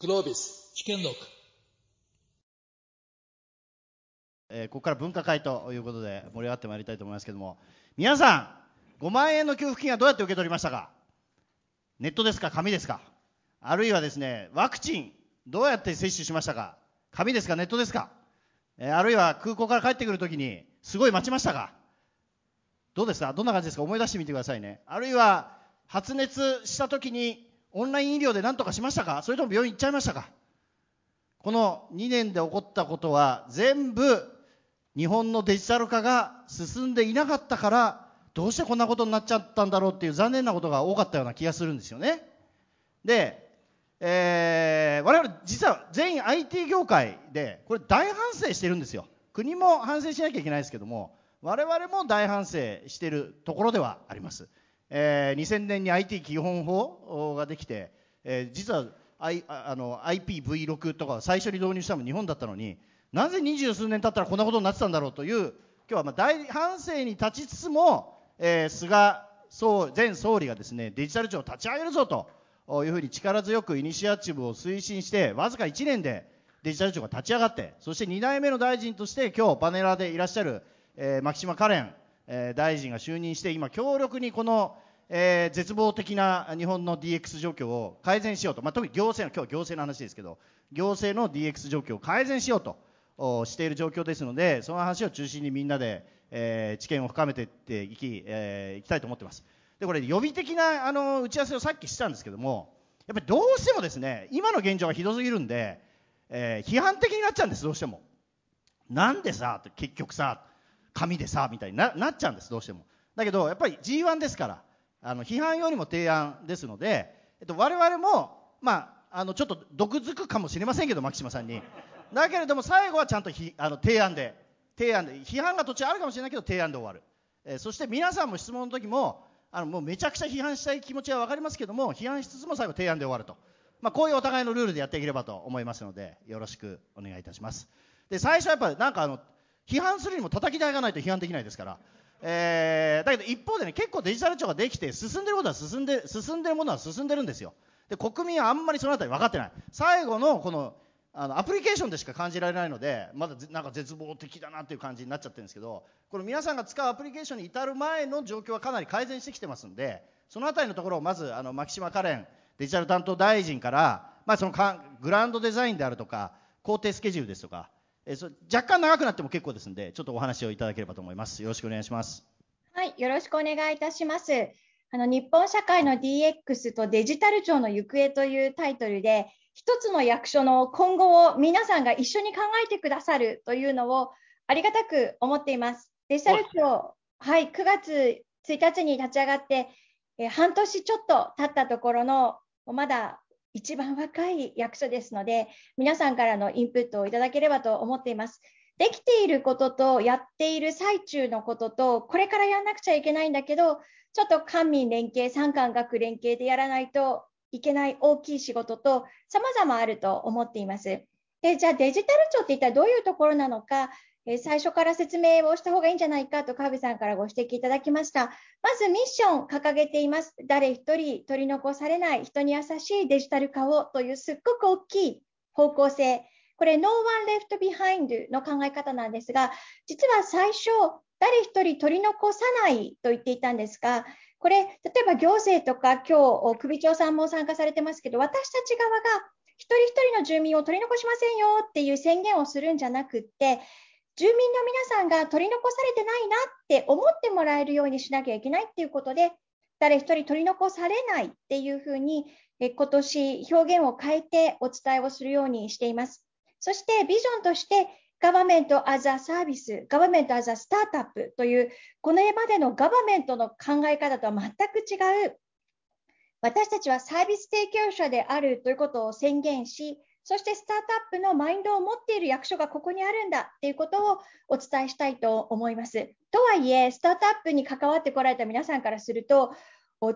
グロービス試験録。えーここから分科会ということで盛り上がってまいりたいと思いますけども。皆さん5万円の給付金はどうやって受け取りましたか？ネットですか？紙ですか？あるいはですねワクチンどうやって接種しましたか？紙ですか？ネットですか、えーあるいは空港から帰ってくるときにすごい待ちましたか？どうですか？どんな感じですか？思い出してみてくださいね。あるいは発熱したときにオンライン医療で何とかしましたか？それとも病院行っちゃいましたか？この2年で起こったことは全部日本のデジタル化が進んでいなかったからどうしてこんなことになっちゃったんだろうっていう残念なことが多かったような気がするんですよね。で、えー我々実は全員 IT 業界でこれ大反省してるんですよ。国も反省しなきゃいけないですけども我々も大反省してるところではあります。えー2000年に IT 基本法ができて、えー実は I、あの IPv6 とか最初に導入したのも日本だったのになぜ二十数年経ったらこんなことになってたんだろうという今日はまあ大反省に立ちつつも、えー菅総前総理がですねデジタル庁を立ち上げるぞというふうに力強くイニシアチブを推進してわずか1年でデジタル庁が立ち上がってそして2代目の大臣として今日パネラーでいらっしゃる、えー牧島かれん、え大臣が就任して今強力にこの、え絶望的な日本の DX 状況を改善しようと、まあ、特に行政の今日は行政の話ですけど行政の DX 状況を改善しようとしている状況ですのでその話を中心にみんなで、え知見を深めていっていき,、えいきたいと思ってます。でこれ予備的なあの打ち合わせをさっきしたんですけどもやっぱりどうしてもですね今の現状がひどすぎるんで、えー批判的になっちゃうんですどうしても。なんでさ結局さ紙でさみたいになっちゃうんですどうしても。だけどやっぱり G1 ですからあの批判よりも提案ですので、えっと、我々もまああのちょっと毒づくかもしれませんけど牧島さんに。だけれども最後はちゃんとひあの提案で提案で批判が途中あるかもしれないけど提案で終わる、えーそして皆さんも質問の時もあのもうめちゃくちゃ批判したい気持ちは分かりますけども批判しつつも最後提案で終わると、まあ、こういうお互いのルールでやっていければと思いますのでよろしくお願いいたします。で最初はやっぱりなんかあの批判するにも叩き台がないと批判できないですから、えーだけど一方でね結構デジタル庁ができて進んでることは進んで進んでるものは進んでるんですよ。で国民はあんまりそのあたり分かってない。最後のこのあのアプリケーションでしか感じられないのでまだなんか絶望的だなっていう感じになっちゃってるんですけどこの皆さんが使うアプリケーションに至る前の状況はかなり改善してきてますんでそのあたりのところをまずあの牧島かれんデジタル担当大臣から、まあ、そのかグランドデザインであるとか工程スケジュールですとか、えーそ若干長くなっても結構ですんでちょっとお話をいただければと思いますよろしくお願いしますはい、よろしくお願いいたします。あの日本社会の DX とデジタル庁の行方というタイトルで、一つの役所の今後を皆さんが一緒に考えてくださるというのをありがたく思っています。デジタル庁、はい、9月1日に立ち上がって、えー半年ちょっと経ったところの、まだ一番若い役所ですので、皆さんからのインプットをいただければと思っています。できていることとやっている最中のこととこれからやらなくちゃいけないんだけどちょっと官民連携産官学連携でやらないといけない大きい仕事と様々あると思っています。でじゃあデジタル庁って一体どういうところなのか、え最初から説明をした方がいいんじゃないかと川辺さんからご指摘いただきました。まずミッション掲げています。誰一人取り残されない人に優しいデジタル化をというすっごく大きい方向性。これ No one left behind の考え方なんですが、実は最初、誰一人取り残さないと言っていたんですが、これ、例えば行政とか、今日首長さんも参加されてますけど、私たち側が一人一人の住民を取り残しませんよっていう宣言をするんじゃなくって、住民の皆さんが取り残されてないなって思ってもらえるようにしなきゃいけないっていうことで、誰一人取り残されないっていうふうに、え今年表現を変えてお伝えをするようにしています。そしてビジョンとして、ガバメント as a service、ガバメント as a startup という、この絵までのガバメントの考え方とは全く違う、私たちはサービス提供者であるということを宣言し、そしてスタートアップのマインドを持っている役所がここにあるんだということをお伝えしたいと思います。とはいえ、スタートアップに関わってこられた皆さんからすると、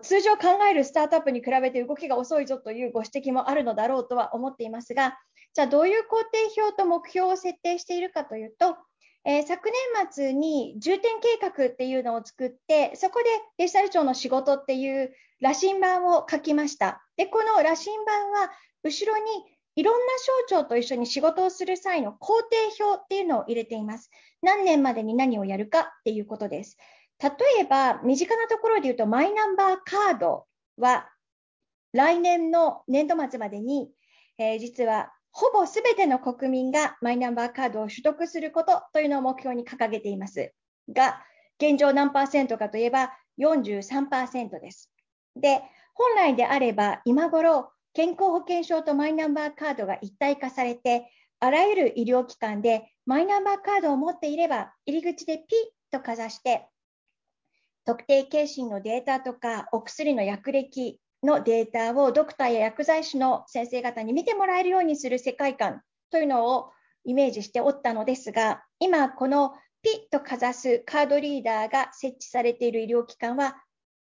通常考えるスタートアップに比べて動きが遅いぞというご指摘もあるのだろうとは思っていますが、じゃあどういう工程表と目標を設定しているかというと、えー昨年末に重点計画っていうのを作って、そこでデジタル庁の仕事っていう羅針盤を書きました。で、この羅針盤は後ろにいろんな省庁と一緒に仕事をする際の工程表っていうのを入れています。何年までに何をやるかっていうことです。例えば、身近なところで言うと、マイナンバーカードは来年の年度末までに、えー、実はほぼすべての国民がマイナンバーカードを取得することというのを目標に掲げていますが、現状何パーセントかといえば43%です。で、本来であれば今頃、健康保険証とマイナンバーカードが一体化されて、あらゆる医療機関でマイナンバーカードを持っていれば、入り口でピッとかざして、特定健診のデータとか、お薬の薬歴のデータをドクターや薬剤師の先生方に見てもらえるようにする世界観というのをイメージしておったのですが、今、このピッとかざすカードリーダーが設置されている医療機関は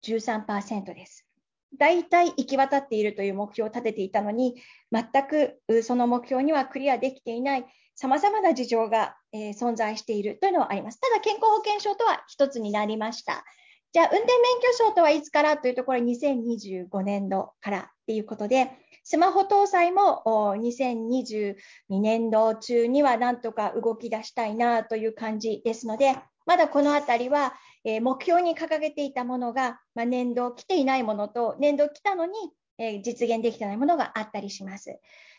13%です。大体行き渡っているという目標を立てていたのに、全くその目標にはクリアできていない、さまざまな事情が、えー、存在しているというのはあります。ただ、健康保険証とは一つになりました。じゃあ、運転免許証とはいつからというところ、2025年度からっていうことで、スマホ搭載も2022年度中にはなんとか動き出したいなという感じですので、まだこのあたりは、え目標に掲げていたものが、ま年度来ていないものと、年度来たのに、え実現できてないものがあったりします。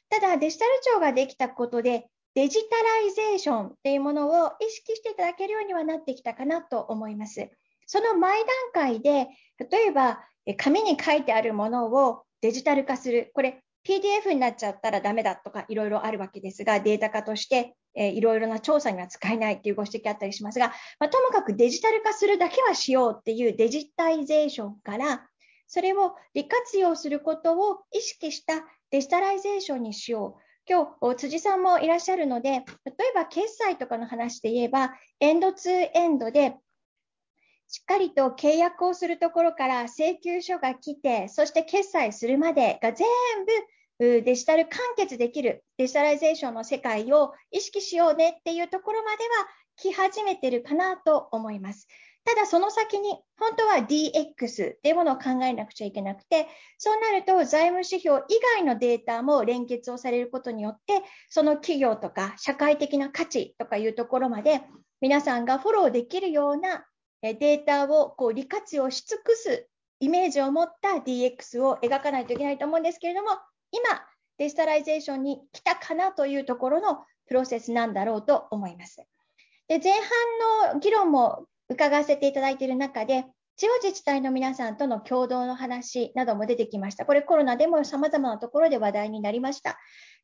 ただ、デジタル庁ができたことで、デジタライゼーションっていうものを意識していただけるようにはなってきたかなと思います。その前段階で、例えば紙に書いてあるものをデジタル化する、これ PDF になっちゃったらダメだとかいろいろあるわけですが、データ化としていろいろな調査には使えないっていうご指摘あったりしますが、まあ、ともかくデジタル化するだけはしようっていうデジタイゼーションから、それを利活用することを意識したデジタライゼーションにしよう。今日、辻さんもいらっしゃるので、例えば決済とかの話で言えば、end to end でしっかりと契約をするところから請求書が来て、そして決済するまでが全部デジタル完結できるデジタライゼーションの世界を意識しようねっていうところまでは来始めてるかなと思います。ただその先に本当は DX っていうものを考えなくちゃいけなくて、そうなると財務指標以外のデータも連結をされることによって、その企業とか社会的な価値とかいうところまで皆さんがフォローできるようなデータをこう利活用し尽くすイメージを持った DX を描かないといけないと思うんですけれども、今、デジタライゼーションに来たかなというところのプロセスなんだろうと思います。で前半の議論も伺わせていただいている中で、地方自治体の皆さんとの共同の話なども出てきました。これコロナでも様々なところで話題になりました。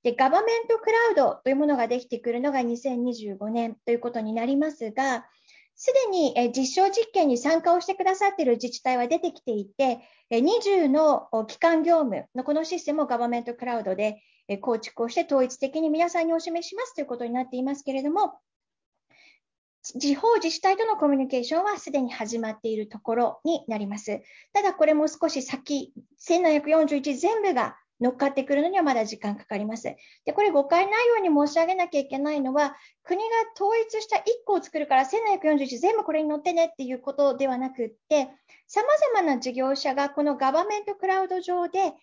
で、ガバメントクラウドというものができてくるのが2025年ということになりますが、すでに実証実験に参加をしてくださっている自治体は出てきていて、20の基幹業務のこのシステムをガバメントクラウドで構築をして統一的に皆さんにお示ししますということになっていますけれども、地方自治体とのコミュニケーションはすでに始まっているところになります。ただこれも少し先、1741全部が乗っかってくるのにはまだ時間かかります。で、これ誤解ないように申し上げなきゃいけないのは、国が統一した1個を作るから1741全部これに乗ってねっていうことではなくって、様々な事業者がこのガバメントクラウド上で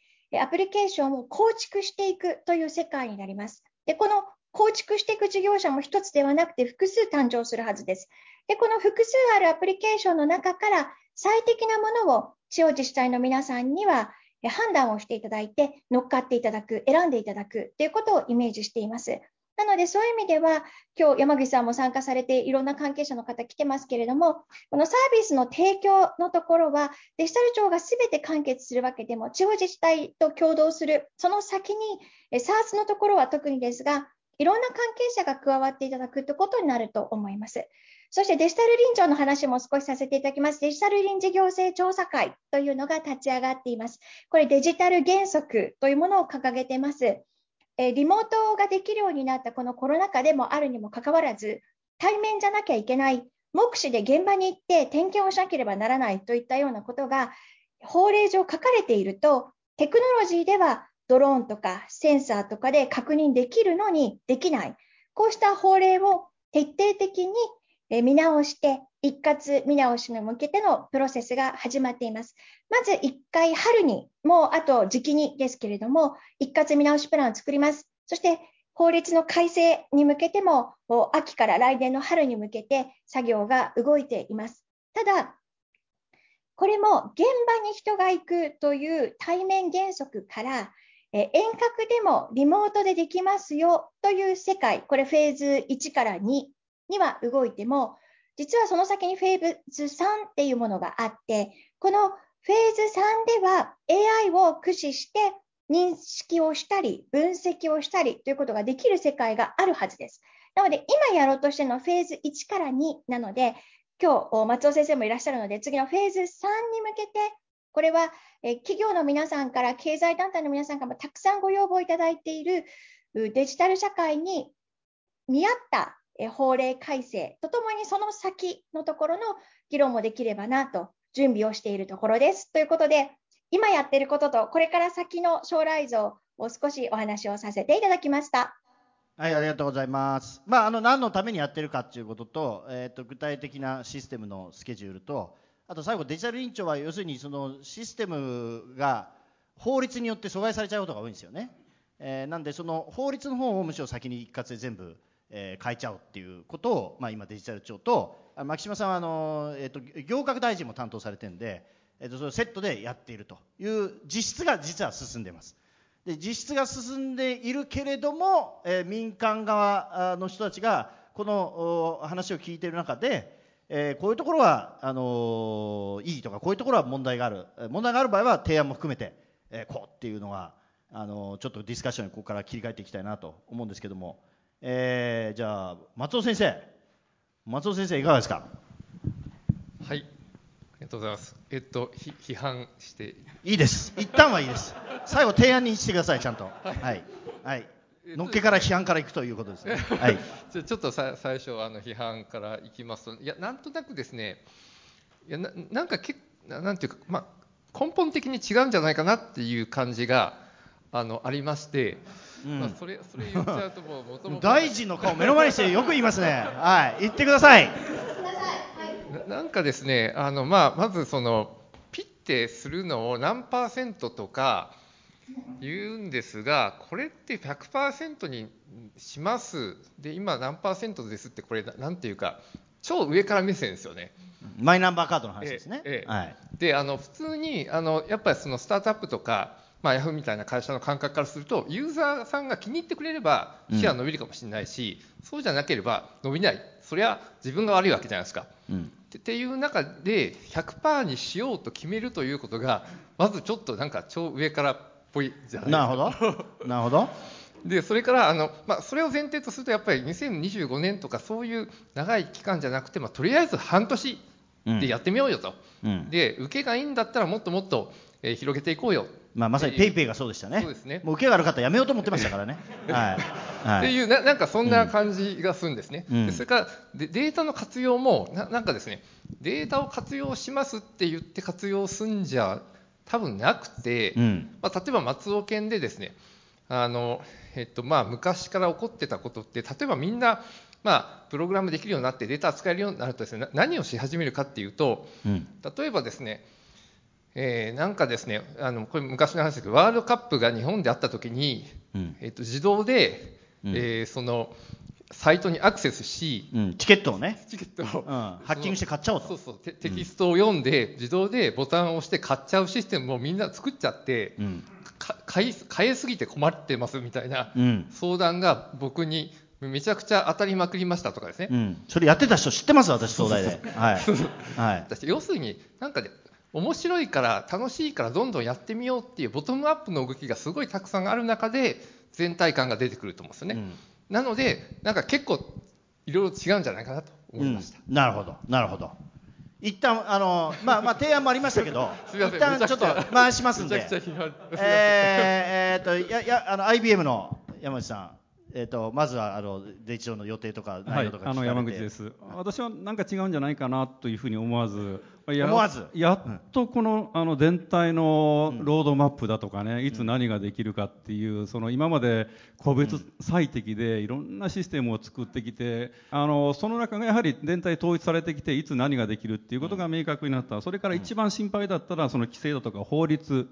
アプリケーションを構築していくという世界になります。で、この構築していく事業者も1つではなくて複数誕生するはずです。で、この複数あるアプリケーションの中から最適なものを地方自治体の皆さんには判断をしていただいて、乗っかっていただく、選んでいただくということをイメージしています。なので、そういう意味では、今日山口さんも参加されて、いろんな関係者の方来てますけれども、このサービスの提供のところは、デジタル庁がすべて完結するわけでも、地方自治体と共同する、その先に、SARS のところは特にですが、いろんな関係者が加わっていただくということになると思います。そしてデジタル臨調の話も少しさせていただきます。デジタル臨時行政調査会というのが立ち上がっています。これデジタル原則というものを掲げてます。えリモートができるようになったこのコロナ禍でもあるにもかかわらず、対面じゃなきゃいけない、目視で現場に行って点検をしなければならないといったようなことが法令上書かれていると、テクノロジーではドローンとかセンサーとかで確認できるのにできない。こうした法令を徹底的に見直して、一括見直しに向けてのプロセスが始まっています。まず1回春に、もうあと時期にですけれども、一括見直しプランを作ります。そして法律の改正に向けても、秋から来年の春に向けて作業が動いています。ただ、これも現場に人が行くという対面原則から、遠隔でもリモートでできますよという世界、これフェーズ1から2には動いても、実はその先にフェーズ3っていうものがあって、このフェーズ3では AI を駆使して認識をしたり、分析をしたりということができる世界があるはずです。なので、今やろうとしてのフェーズ1から2なので、今日、松尾先生もいらっしゃるので、次のフェーズ3に向けて、これは企業の皆さんから、経済団体の皆さんからもたくさんご要望いただいているデジタル社会に見合った法令改正とともにその先のところの議論もできればなと準備をしているところです。ということで、今やっていることとこれから先の将来像を少しお話をさせていただきました。はい、ありがとうございます。まあ、あの何のためにやってるかということと、えっ、ー、と具体的なシステムのスケジュールと、あと最後デジタル委員長は要するにそのシステムが法律によって阻害されちゃうことが多いんですよね。えー、なんでその法律の方をむしろ先に一括で全部えー、変えちゃおうっていうことを、まあ、今デジタル庁と牧島さんはあの、えーと、行革大臣も担当されてるんで、えーと、それセットでやっているという実質が実は進んでますで実質が進んでいるけれども、えー、民間側の人たちがこの話を聞いている中で、えー、こういうところはあのいいとかこういうところは問題がある問題がある場合は提案も含めて、えー、こうっていうのはあのちょっとディスカッションにここから切り替えていきたいなと思うんですけども。えー、じゃあ松尾先生。松尾先生いかがですか？はい。ありがとうございます。えっと批判して。いいです。一旦はいいです。最後提案にしてくださいちゃんと。はい。はい。のっけから批判からいくということですね。はい。ちょっとさ最初あの批判からいきますと、いやなんとなくですね、いやななんかけなんていうかまあ根本的に違うんじゃないかなっていう感じがあのありまして。まあ、それそれ言っちゃうともう元々 大臣の顔目の前にしてよく言いますね。はい。言ってください。ななんかですねあの、まあ、まずそのピッてするのを何パーセントとか言うんですがこれって100%にします。で今何パーセントですってこれなんていうか超上から目線ですよね。マイナンバーカードの話ですね。ええ。はい、であの普通にあのやっぱりそのスタートアップとかまあ、ヤフーみたいな会社の感覚からするとユーザーさんが気に入ってくれればシェア伸びるかもしれないし、うん、そうじゃなければ伸びない。それは自分が悪いわけじゃないですか。うん、っていう中で100%にしようと決めるということがまずちょっとなんか超上からっぽいじゃないですか。なるほど。なるほど。でそれからあの、まあ、それを前提とするとやっぱり2025年とかそういう長い期間じゃなくて、まあ、とりあえず半年でやってみようよと、うん、で受けがいいんだったらもっともっと、えー、広げていこうよまあ、まさにペイペイがそうでしたね。そうですね。もう受けが悪かったらやめようと思ってましたからね。はい。はい、っていうななんかそんな感じがするんですね。うん、それからデータの活用もななんかですねデータを活用しますって言って活用すんじゃ多分なくて、うん、まあ、例えば松尾県でですねあの、えっとまあ、昔から起こってたことって例えばみんなまあ、プログラムできるようになってデータ扱えるようになるとですね何をし始めるかっていうと、うん、例えばですねえー、なんかですねあのこれ昔の話ですけどワールドカップが日本であった時に、うん、えーと、自動で、うん、えー、そのサイトにアクセスし、うん、チケットをね。チケットを、ハッキングして買っちゃおうと。そうそうテテキストを読んで、自動でボタンを押して買っちゃうシステムをみんな作っちゃって、買い買いすぎて困ってますみたいな相談が僕にめちゃくちゃ当たりまくりましたとかですね、うん、それやってた人知ってます私東大で。はい、はい、要するになんかね面白いから楽しいからどんどんやってみようっていうボトムアップの動きがすごいたくさんある中で全体感が出てくると思うんですよね、うん、なのでなんか結構いろいろ違うんじゃないかなと思いました、うん、なるほど。なるほど。一旦あの まあまあ提案もありましたけど一旦ちょっと回しますんで。えー、えー、っとややあの IBM の山内さんえーと、まずはあのデジ庁の予定とか内容とか、はい、あの山口です。私はなんか違うんじゃないかなというふうに思わず思わず。やっとこのあの全体のロードマップだとかね、いつ何ができるかっていうその今まで個別最適でいろんなシステムを作ってきてあのその中がやはり全体統一されてきていつ何ができるっていうことが明確になった。それから一番心配だったらその規制だとか法律、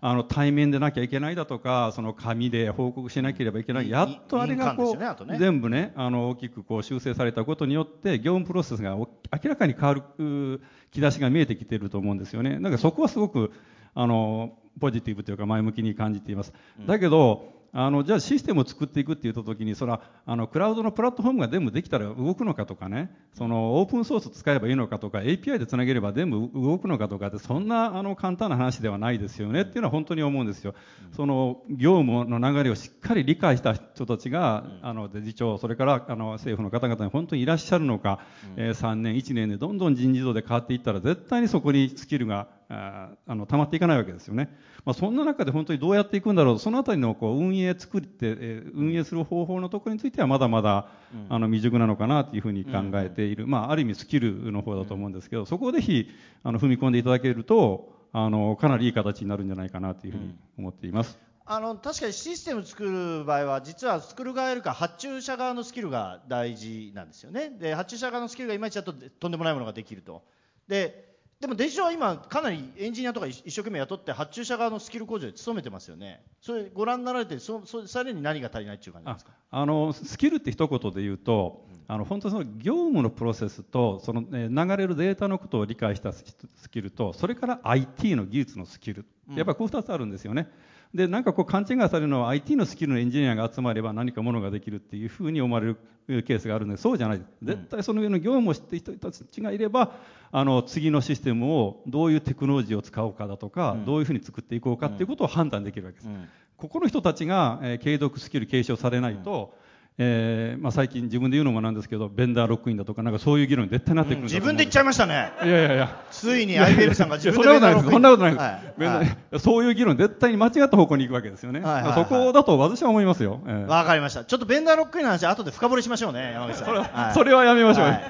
あの対面でなきゃいけないだとかその紙で報告しなければいけない、やっとあれがこう、全部ねあの大きくこう修正されたことによって業務プロセスが明らかに変わる兆しが見えてきていると思うんですよね。なんかそこはすごくあのポジティブというか前向きに感じています。だけどあのじゃあシステムを作っていくって言った時にそれはあのクラウドのプラットフォームが全部できたら動くのかとかねそのオープンソース使えばいいのかとか API でつなげれば全部動くのかとかってそんなあの簡単な話ではないですよねっていうのは本当に思うんですよ。その業務の流れをしっかり理解した人たちがあのデジ庁それからあの政府の方々に本当にいらっしゃるのか、えー、3年1年でどんどん人事異動で変わっていったら絶対にそこにスキルがああの溜まっていかないわけですよね。まあ、そんな中で本当にどうやっていくんだろう。そのあたりのこう運営作って、えー、運営する方法のところについてはまだまだ、うん、あの未熟なのかなというふうに考えている、うん、まあ、ある意味スキルの方だと思うんですけど、そこをぜひあの踏み込んでいただけるとあのかなりいい形になるんじゃないかなというふうに思っています。あの確かにシステム作る場合は実は作る側よりか発注者側のスキルが大事なんですよね。で発注者側のスキルがいまいちだととんでもないものができると。ででもデジタルは今かなりエンジニアとか一生懸命雇って発注者側のスキル向上で努めてますよね。それご覧になられてそそさらに何が足りないっていう感じですか？あのスキルって一言で言うと、うん、あの本当その業務のプロセスとその、ね、流れるデータのことを理解したスキルとそれから IT の技術のスキル、やっぱりこう2つあるんですよね。でなんかこう勘違いされるのは IT のスキルのエンジニアが集まれば何かものができるっていうふうに思われるケースがあるのでそうじゃない。絶対その上の業務を知っている人たちがいればあの次のシステムをどういうテクノロジーを使おうかだとか、うん、どういうふうに作っていこうかっていうことを判断できるわけです。うん、ここの人たちが、えー、継続スキル継承されないと、うんえーまあ、最近自分で言うのもなんですけどベンダーロックインだとかなんかそういう議論に絶対なってくる、うん、自分で言っちゃいましたね。いやいやいや。ついに IBM さんが自分でそんなことないですそんなことないです、はい。はい、そういう議論絶対に間違った方向に行くわけですよね、はいはいはい、そこだと私は思いますよ。わ、え。ー、かりました。ちょっとベンダーロックインの話後で深掘りしましょうね山口さん。それは,、それはやめましょう、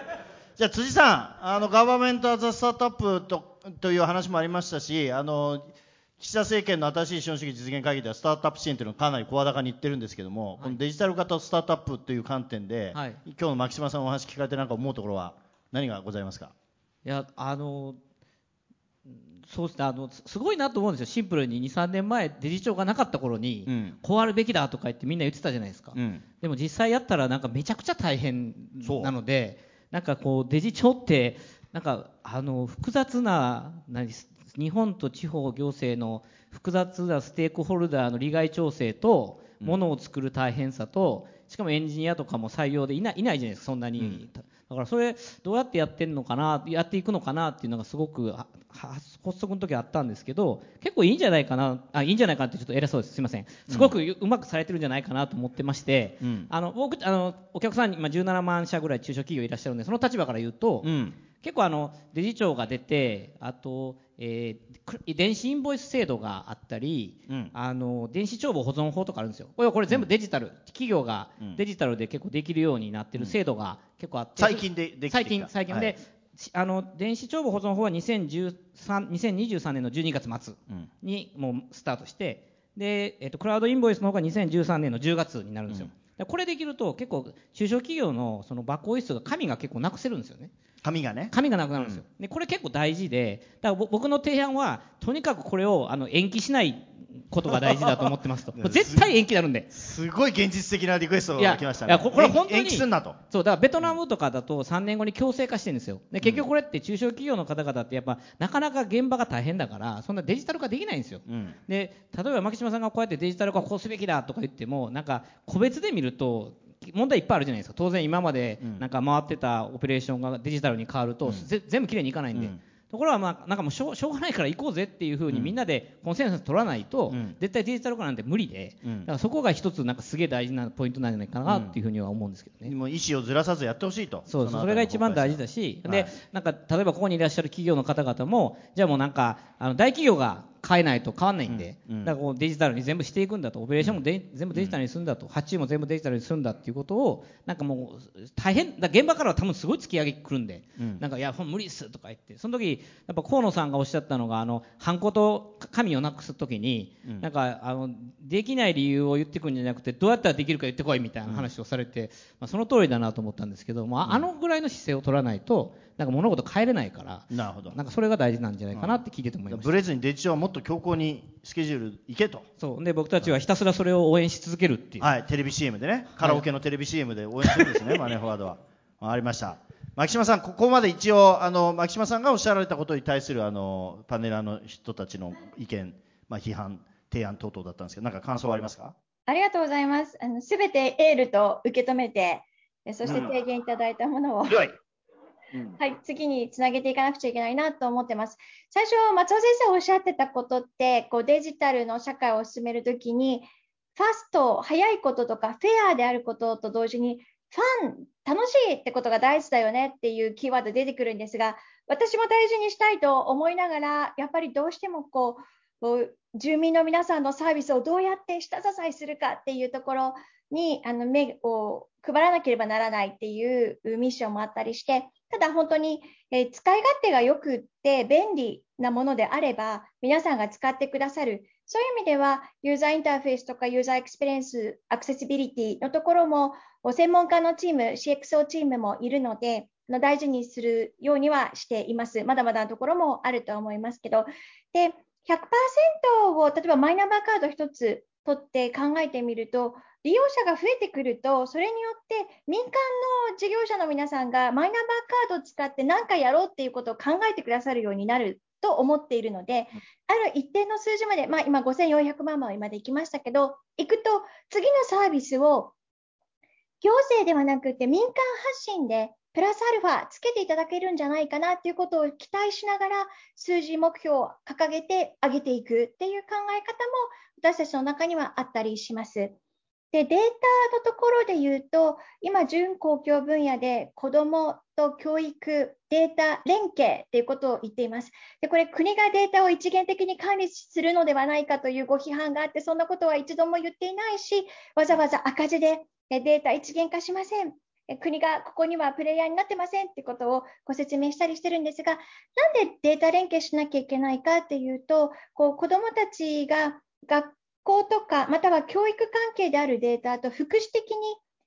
じゃあ辻さんあのガバメント・アザ・スタートアップとという話もありましたしあの岸田政権の新しい資本主義実現会議ではスタートアップ支援というのがかなり声高に言ってるんですけども、はい、このデジタル型スタートアップという観点で、はい、今日の牧島さんのお話聞かれてなんか思うところは何がございますか？いやあのそうですね。あのすごいなと思うんですよ。シンプルに23年前デジ庁がなかった頃に、うん、こうあるべきだとか言ってみんな言ってたじゃないですか、うん、でも実際やったらなんかめちゃくちゃ大変なのでなんかこうデジ庁ってなんかあの複雑な何日本と地方行政の複雑なステークホルダーの利害調整とものを作る大変さとしかもエンジニアとかも採用でいないいないじゃないですかそんなに、うん、だからそれどうやってやってんのかなやっていくのかなっていうのがすごく発足の時あったんですけど結構いいんじゃないかなあいいんじゃないかなってちょっと偉そうです。すみません。すごくうまくされてるんじゃないかなと思ってまして、うん、あの僕あのお客さんに今17万社ぐらい中小企業いらっしゃるんでその立場から言うと、うん結構あのデジ庁が出てあと、えー、電子インボイス制度があったり、うん、あの電子帳簿保存法とかあるんですよ。これこれ全部デジタル、うん、企業がデジタルで結構できるようになってる制度が結構あって、最近でで最近最近で、はい、あの電子帳簿保存法は2013 2023年の12月末にもうスタートして、で、えーと、クラウドインボイスの方が2013年の10月になるんですよ、うん、これできると結構中小企業のそのバックオフィスが紙が結構なくせるんですよね紙がね。紙がなくなるんですよ、うん、でこれ結構大事でだから僕の提案はとにかくこれをあの延期しないことが大事だと思ってますと。絶対延期になるんで。すごい現実的なリクエストが来ましたね。いやこれ本当に延期すんなと。そうだからベトナムとかだと3年後に強制化してるんですよ。で結局これって中小企業の方々ってやっぱなかなか現場が大変だからそんなデジタル化できないんですよ、うん、で例えば牧島さんがこうやってデジタル化こうすべきだとか言ってもなんか個別で見ると問題いっぱいあるじゃないですか。当然今までなんか回ってたオペレーションがデジタルに変わると、うん、全部きれいにいかないんで、うん、ところがまあなんかもうしょうがないから行こうぜっていうふうにみんなでコンセンサス取らないと、絶対デジタル化なんて無理で、だからそこが一つなんかすげえ大事なポイントなんじゃないかなっていうふうには思うんですけどね。もう意思をずらさずやってほしいと。そうそれが一番大事だし、はい、でなんか例えばここにいらっしゃる企業の方々もじゃあもうなんかあの大企業が変えないと変わんないんで、うんうん、だからこうデジタルに全部していくんだと、オペレーションもで、うん、全部デジタルにするんだと、発注も全部デジタルにするんだっていうことを、なんかもう大変、だ現場からは多分すごい突き上げくるんで、うん、なんかいや、無理っすとか言って、その時やっぱ河野さんがおっしゃったのが、あのハンコと紙をなくす時に、なんかあのできない理由を言ってくるんじゃなくて、どうやったらできるか言ってこいみたいな話をされて、まあ、その通りだなと思ったんですけど、まあ、あのぐらいの姿勢を取らないと、なんか物事変えれないから、なるほどなんかそれが大事なんじゃないかなって聞いてて思いました。ブレずにデジ庁はもっと強硬にスケジュール行けと。そうで僕たちはひたすらそれを応援し続けるっていう。はい、テレビ CM でね、カラオケのテレビ CM で応援するんですね、はい、マネーフォワードは。ありました。牧島さん、ここまで一応、あの牧島さんがおっしゃられたことに対するあのパネラーの人たちの意見、まあ、批判、提案等々だったんですけど、なんか感想はありますか？ありがとうございます。すべてエールと受け止めて、そして提言いただいたものを、うんはい、次につなげていかなくちゃいけないなと思ってます。最初、松尾先生おっしゃってたことって、こうデジタルの社会を進めるときに、ファスト、早いこととか、フェアであることと同時に、ファン、楽しいってことが大事だよねっていうキーワード出てくるんですが、私も大事にしたいと思いながら、やっぱりどうしてもこう、住民の皆さんのサービスをどうやって下支えするかっていうところにあの目を配らなければならないっていうミッションもあったりして、ただ本当に、えー、使い勝手が良くって便利なものであれば、皆さんが使ってくださる。そういう意味では、ユーザーインターフェースとかユーザーエクスペリエンス、アクセシビリティのところも、専門家のチーム、CXO チームもいるので、大事にするようにはしています。まだまだのところもあると思いますけど。で、100%を、例えばマイナンバーカード1つ取って考えてみると、利用者が増えてくると、それによって民間の事業者の皆さんがマイナンバーカードを使って何かやろうっていうことを考えてくださるようになると思っているので、ある一定の数字まで、まあ、今5400万枚まで行きましたけど、行くと次のサービスを行政ではなくて民間発信でプラスアルファつけていただけるんじゃないかなっていうことを期待しながら数字目標を掲げて上げていくっていう考え方も私たちの中にはあったりします。で、データのところで言うと、今、準公共分野で子どもと教育、データ連携ということを言っています。で、これ、国がデータを一元的に管理するのではないかというご批判があって、そんなことは一度も言っていないし、わざわざ赤字でデータ一元化しません。国がここにはプレイヤーになってませんってことをご説明したりしてるんですが、なんでデータ連携しなきゃいけないかっていうと、こう子どもたちが学校とか、または教育関係であるデータと、福祉的に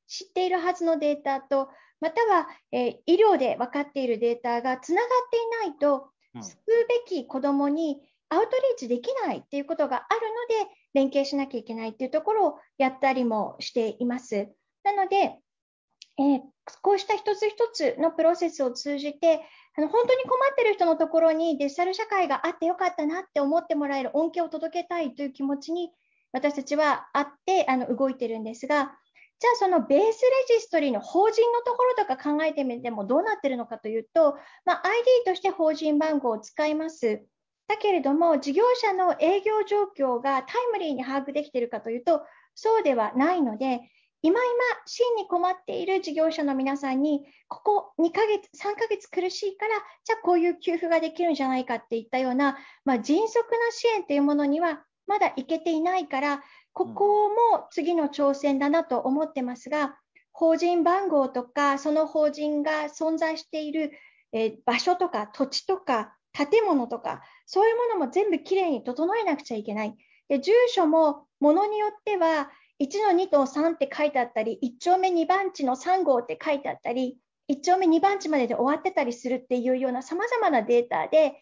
知っているはずのデータと、または、えー、医療で分かっているデータがつながっていないと、救うべき子どもにアウトリーチできないっていうことがあるので、連携しなきゃいけないっていうところをやったりもしています。なので、えー、こうした一つ一つのプロセスを通じて、あの本当に困っている人のところにデジタル社会があってよかったなって思ってもらえる恩恵を届けたいという気持ちに私たちはあってあの動いてるんですが、じゃあそのベースレジストリーの法人のところとか考えてみてもどうなってるのかというと、まあ、ID として法人番号を使います。だけれども、事業者の営業状況がタイムリーに把握できているかというと、そうではないので、今今、真に困っている事業者の皆さんに、ここ2ヶ月、3ヶ月苦しいから、じゃあこういう給付ができるんじゃないかっていったような、まあ、迅速な支援というものにはまだ行けていないから、ここも次の挑戦だなと思ってますが、法人番号とか、その法人が存在している、え場所とか土地とか建物とか、そういうものも全部きれいに整えなくちゃいけない。で住所もものによっては、1の2と3って書いてあったり、1丁目2番地の3号って書いてあったり、1丁目2番地までで終わってたりするっていうようなさまざまなデータで、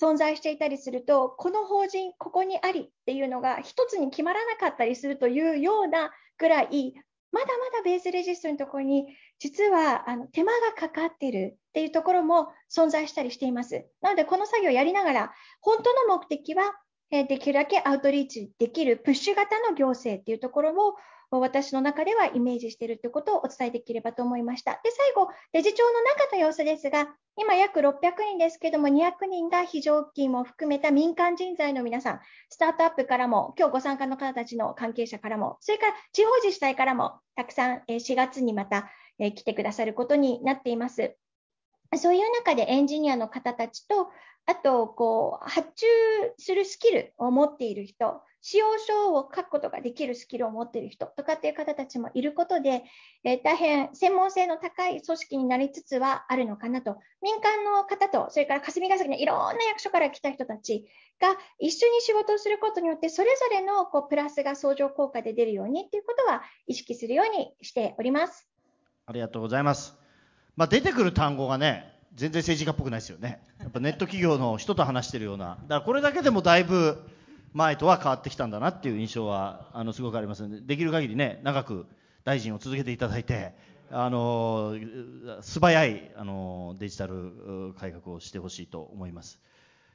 存在していたりすると、この法人、ここにありっていうのが一つに決まらなかったりするというようなぐらい、まだまだベースレジストのところに、実はあの手間がかかっているっていうところも存在したりしています。なので、この作業をやりながら、本当の目的は、できるだけアウトリーチできるプッシュ型の行政っていうところを私の中ではイメージしているということをお伝えできればと思いました。で、最後、デジ庁の中の様子ですが、今約600人ですけども、200人が非常勤も含めた民間人材の皆さん、スタートアップからも、今日ご参加の方たちの関係者からも、それから地方自治体からも、たくさん4月にまた来てくださることになっています。そういう中でエンジニアの方たちと、あと、こう、発注するスキルを持っている人、使用書を書くことができるスキルを持っている人とかっていう方たちもいることで、えー、大変専門性の高い組織になりつつはあるのかなと、民間の方と、それから霞が関のいろんな役所から来た人たちが一緒に仕事をすることによって、それぞれのこうプラスが相乗効果で出るようにっていうことは意識するようにしております。ありがとうございます。まあ、出てくる単語がね、全然政治家っぽくないですよね。やっぱネット企業の人と話してるような。だからこれだけでもだいぶ前とは変わってきたんだなっていう印象は、あの、すごくありますので、できる限りね、長く大臣を続けていただいて、あの、素早い、あの、デジタル改革をしてほしいと思います。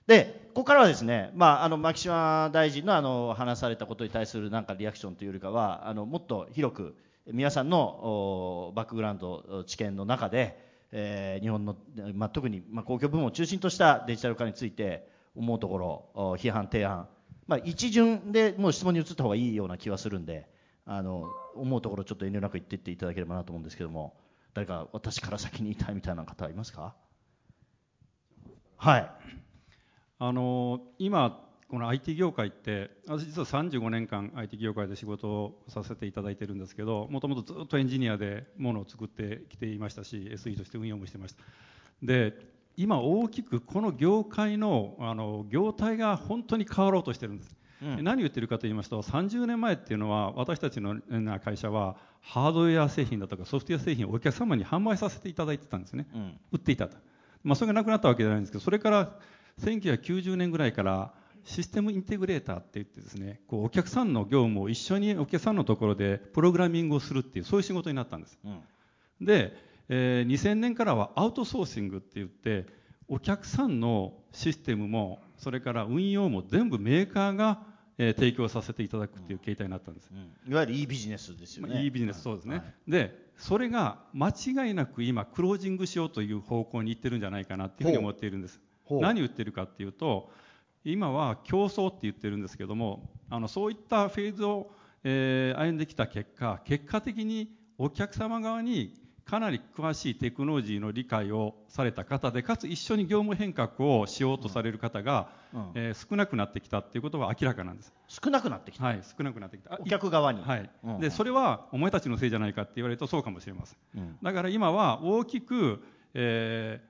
で、ここからはですね、まあ、あの、牧島大臣のあの、話されたことに対するなんかリアクションというよりかは、あの、もっと広く、皆さんのバックグラウンド、知見の中で、えー、日本の、まあ、特に、まあ、公共部門を中心としたデジタル化について思うところ批判提案、まあ、一巡でもう質問に移った方がいいような気はするんであの思うところちょっと遠慮なく言っていっていただければなと思うんですけども誰か私から先に言いたいみたいな方はいますか？はい。あの今この IT 業界って私実は35年間 IT 業界で仕事をさせていただいてるんですけどもともとずっとエンジニアでものを作ってきていましたし SE として運用もしてました。で今大きくこの業界のあの業態が本当に変わろうとしてるんです、うん、何を言ってるかと言いますと30年前っていうのは私たちの会社はハードウェア製品だとかソフトウェア製品をお客様に販売させていただいてたんですね、うん、売っていたと、まあ、それがなくなったわけじゃないんですけどそれから1990年ぐらいからシステムインテグレーターって言ってですねこうお客さんの業務を一緒にお客さんのところでプログラミングをするっていうそういう仕事になったんです、うん、で、えー、2000年からはアウトソーシングって言ってお客さんのシステムもそれから運用も全部メーカーが、えー、提供させていただくっていう形態になったんです、うん。うん、いわゆるいいビジネスですよね、まあ、いいビジネスそうですね、はい、でそれが間違いなく今クロージングしようという方向にいってるんじゃないかなっていうふうに思っているんです。何を言ってるかっていうと今は競争って言ってるんですけどもあのそういったフェーズを、えー、歩んできた結果結果的にお客様側にかなり詳しいテクノロジーの理解をされた方でかつ一緒に業務変革をしようとされる方が、うん、えー、少なくなってきたっていうことは明らかなんです。少なくなってきたはい少なくなってきた。お客側に。はい、うん、でそれはお前たちのせいじゃないかって言われるとそうかもしれません、うん、だから今は大きく、え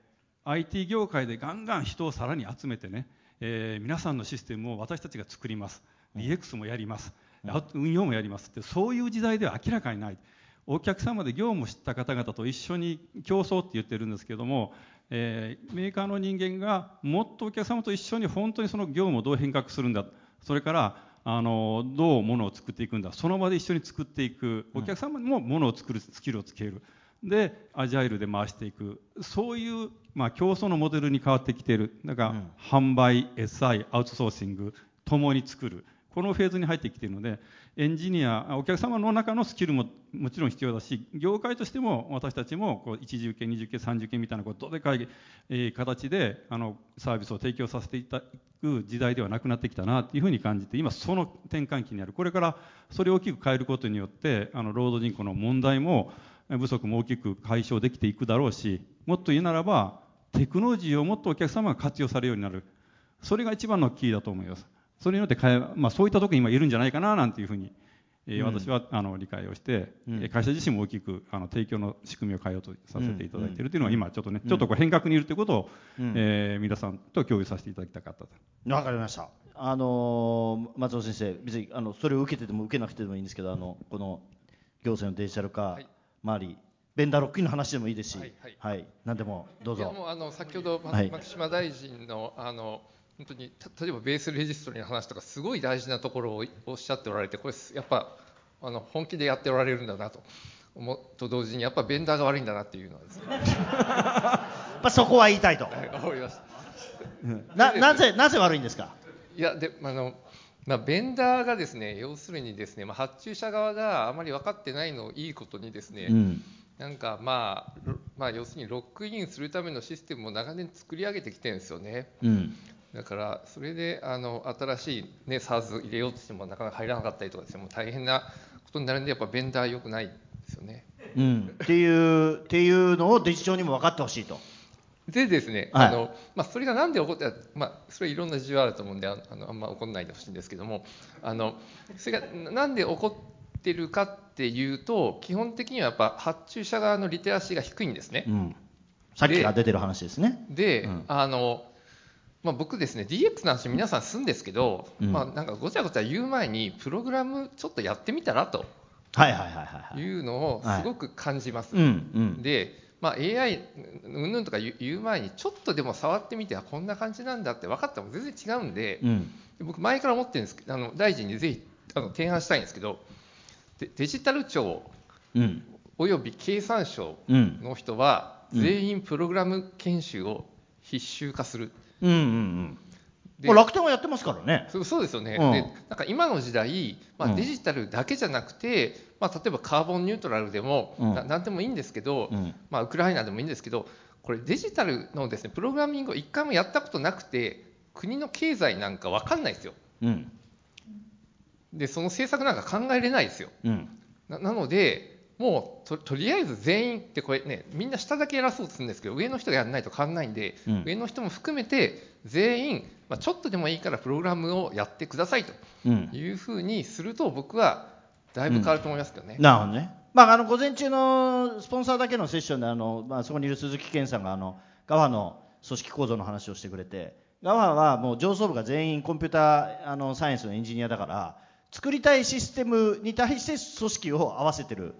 ー、IT 業界でガンガン人をさらに集めてねえー、皆さんのシステムを私たちが作ります。DX もやります、運用もやりますってそういう時代では明らかにない。お客様で業務を知った方々と一緒に競争って言ってるんですけども、えー、メーカーの人間がもっとお客様と一緒に本当にその業務をどう変革するんだそれからあのどうものを作っていくんだその場で一緒に作っていく。お客様にもものを作るスキルをつけるでアジャイルで回していく。そういう、まあ、競争のモデルに変わってきている。だから、うん、販売 SI アウトソーシングともに作る。このフェーズに入ってきているのでエンジニアお客様の中のスキルももちろん必要だし業界としても私たちもこう一次受け二次受け三次受けみたいなことでかい、えー、形であのサービスを提供させていただく時代ではなくなってきたなというふうに感じて今その転換期にある。これからそれを大きく変えることによってあの労働人口の問題も不足も大きく解消できていくだろうしもっと言うならばテクノロジーをもっとお客様が活用されるようになる。それが一番のキーだと思います。それによってまあ、そういったところに今いるんじゃないかななんていうふうに、えー、私はあの理解をして、うん、会社自身も大きくあの提供の仕組みを変えようとさせていただいているというのは今ちょっとね、ちょっとこう変革にいるということを、うん、えー、皆さんと共有させていただきたかったと。わかりました。あのー、松尾先生別にあのそれを受けてても受けなくてもいいんですけどあのこの行政のデジタル化周り、ベンダーロックインの話でもいいですし、はい、はいはい、何でもどうぞ。もうあの先ほど、牧島大臣のあの本当に例えばベースレジストリの話とかすごい大事なところをおっしゃっておられてこれやっぱあの本気でやっておられるんだなと思と同時にやっぱベンダーが悪いんだなっていうのはですね。まあそこは言いたいと。思います。ななぜなぜ悪いんですか？いやであの。まあ、ベンダーがですね要するにですね、まあ、発注者側があまり分かってないのをいいことにですね、うんなんかまあ、まあ、要するにロックインするためのシステムを長年作り上げてきてるんですよね。うん、だからそれであの新しい、ね、SARS 入れようとしてもなかなか入らなかったりとかですねもう大変なことになるんでやっぱベンダー良くないですよね。うん、っていうっていうのをデジ庁にも分かってほしいと。でですね、はい、あのまあ、それがなんで起こった、まあ、それいろんな事情あると思うんであのあんま起こらないでほしいんですけどもあのそれがなんで起こってるかっていうと基本的にはやっぱ発注者側のリテラシーが低いんですね。うん、さっきから出てる話ですね。で、うん、あのまあ、僕ですね DX の話皆さんするんですけど、うん、まあ、なんかごちゃごちゃ言う前にプログラムちょっとやってみたらというのをすごく感じます。で、まあ、AI うんぬんとか言う前にちょっとでも触ってみてこんな感じなんだって分かったら全然違うんで、うん、僕前から思ってるんですけどあの大臣にぜひあの提案したいんですけどデジタル庁および経産省の人は全員プログラム研修を必修化する。うんうんうん楽天はやってますからね。そうそうですよね、うん、でなんか今の時代、まあ、デジタルだけじゃなくて、うん、まあ、例えばカーボンニュートラルでも、うん、なんでもいいんですけど、うん、まあ、ウクライナでもいいんですけどこれデジタルのですねプログラミングを一回もやったことなくて国の経済なんか分かんないですよ。でその政策なんか考えれないですよ。ななのでもうととりあえず全員ってこれねみんな下だけやらそうとするんですけど上の人がやらないと変わらないんで、うん、上の人も含めて全員、まあ、ちょっとでもいいからプログラムをやってくださいというふうにすると僕はだいぶ変わると思いますけどね。うん、なるほどね。まあ、あの午前中のスポンサーだけのセッションであの、まあ、そこにいる鈴木健さんがあのガファの組織構造の話をしてくれてガファはもう上層部が全員コンピューターあのサイエンスのエンジニアだから作りたいシステムに対して組織を合わせてる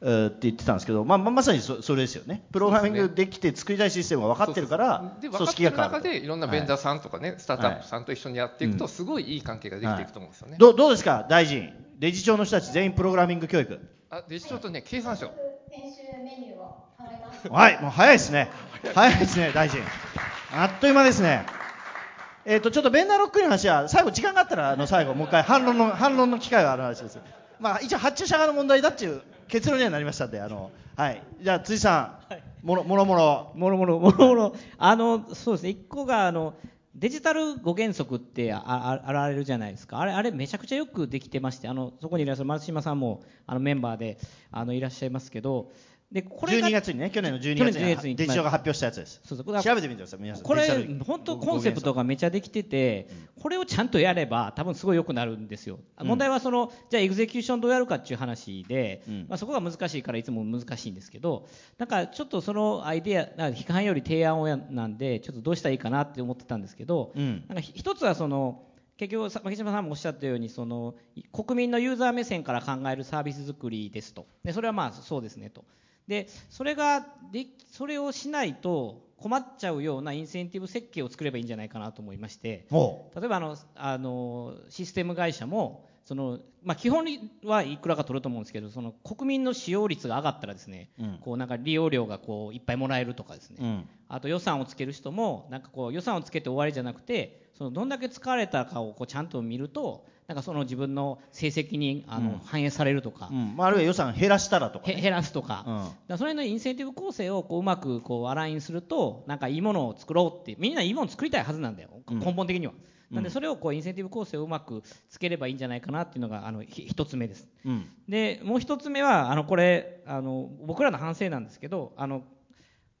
って言ってたんですけど、まあ、まさにそそれですよね、プログラミングできて作りたいシステムが分かってるから、組織が変わる中でいろんなベンダーさんとかね、はい、スタートアップさんと一緒にやっていくと、すごいいい関係ができていくと思うんですよね。はい、どどうですか、大臣、理事長の人たち、全員プログラミング教育。あ理事長とね、経産省。編集メニューを考えます。はい、もう早いですね、早いですね、大臣。あっという間ですね。えっ、ー、と、ちょっとベンダーロックの話は、最後、時間があったら、あの最後、もう一回反論の、反論の機会がある話です。まあ、一応、発注者側の問題だっていう結論にはなりましたんで、あの、はい。じゃあ、辻さん、はい、もろもろもろ。もろもろ、もろもろ。あの、そうですね、一個が、あの、デジタル5原則ってああられるじゃないですか。あれ、あれめちゃくちゃよくできてまして、あの、そこにいらっしゃる松島さんも、あの、メンバーで、あの、いらっしゃいますけど、でこれ12月にね去年の12月に月にデジタルが発表したやつです。そうそう調べてみてください皆さん。これ本当コンセプトがめちゃできてて、これをちゃんとやれば多分すごい良くなるんですよ、うん、問題はそのじゃあエグゼキューションどうやるかっていう話で、うん、まあ、そこが難しいからいつも難しいんですけどなんかちょっとそのアイデア批判より提案をやなんでちょっとどうしたらいいかなって思ってたんですけど、うん、なんか一つはその結局、牧島さんもおっしゃったようにその国民のユーザー目線から考えるサービス作りですと。でそれはまあそうですねとでそれがでそれをしないと困っちゃうようなインセンティブ設計を作ればいいんじゃないかなと思いまして。例えばあのあのシステム会社もそのまあ、基本はいくらか取ると思うんですけどその国民の使用率が上がったらですね、うん、こうなんか利用料がこういっぱいもらえるとかですね、うん、あと予算をつける人もなんかこう予算をつけて終わりじゃなくてそのどんだけ使われたかをこうちゃんと見るとなんかその自分の成績にあの、反映されるとか、うん。あ、るいは予算減らしたらとか、ね、減らすとか,、うん、だそれのインセンティブ構成をこううまくこうアラインするとなんかいいものを作ろうってみんないいものを作りたいはずなんだよ、根本的には。なんでそれをこうインセンティブ構成をうまくつければいいんじゃないかなっていうのがあの一つ目です。うん、でもう一つ目はあのこれあの僕らの反省なんですけどあの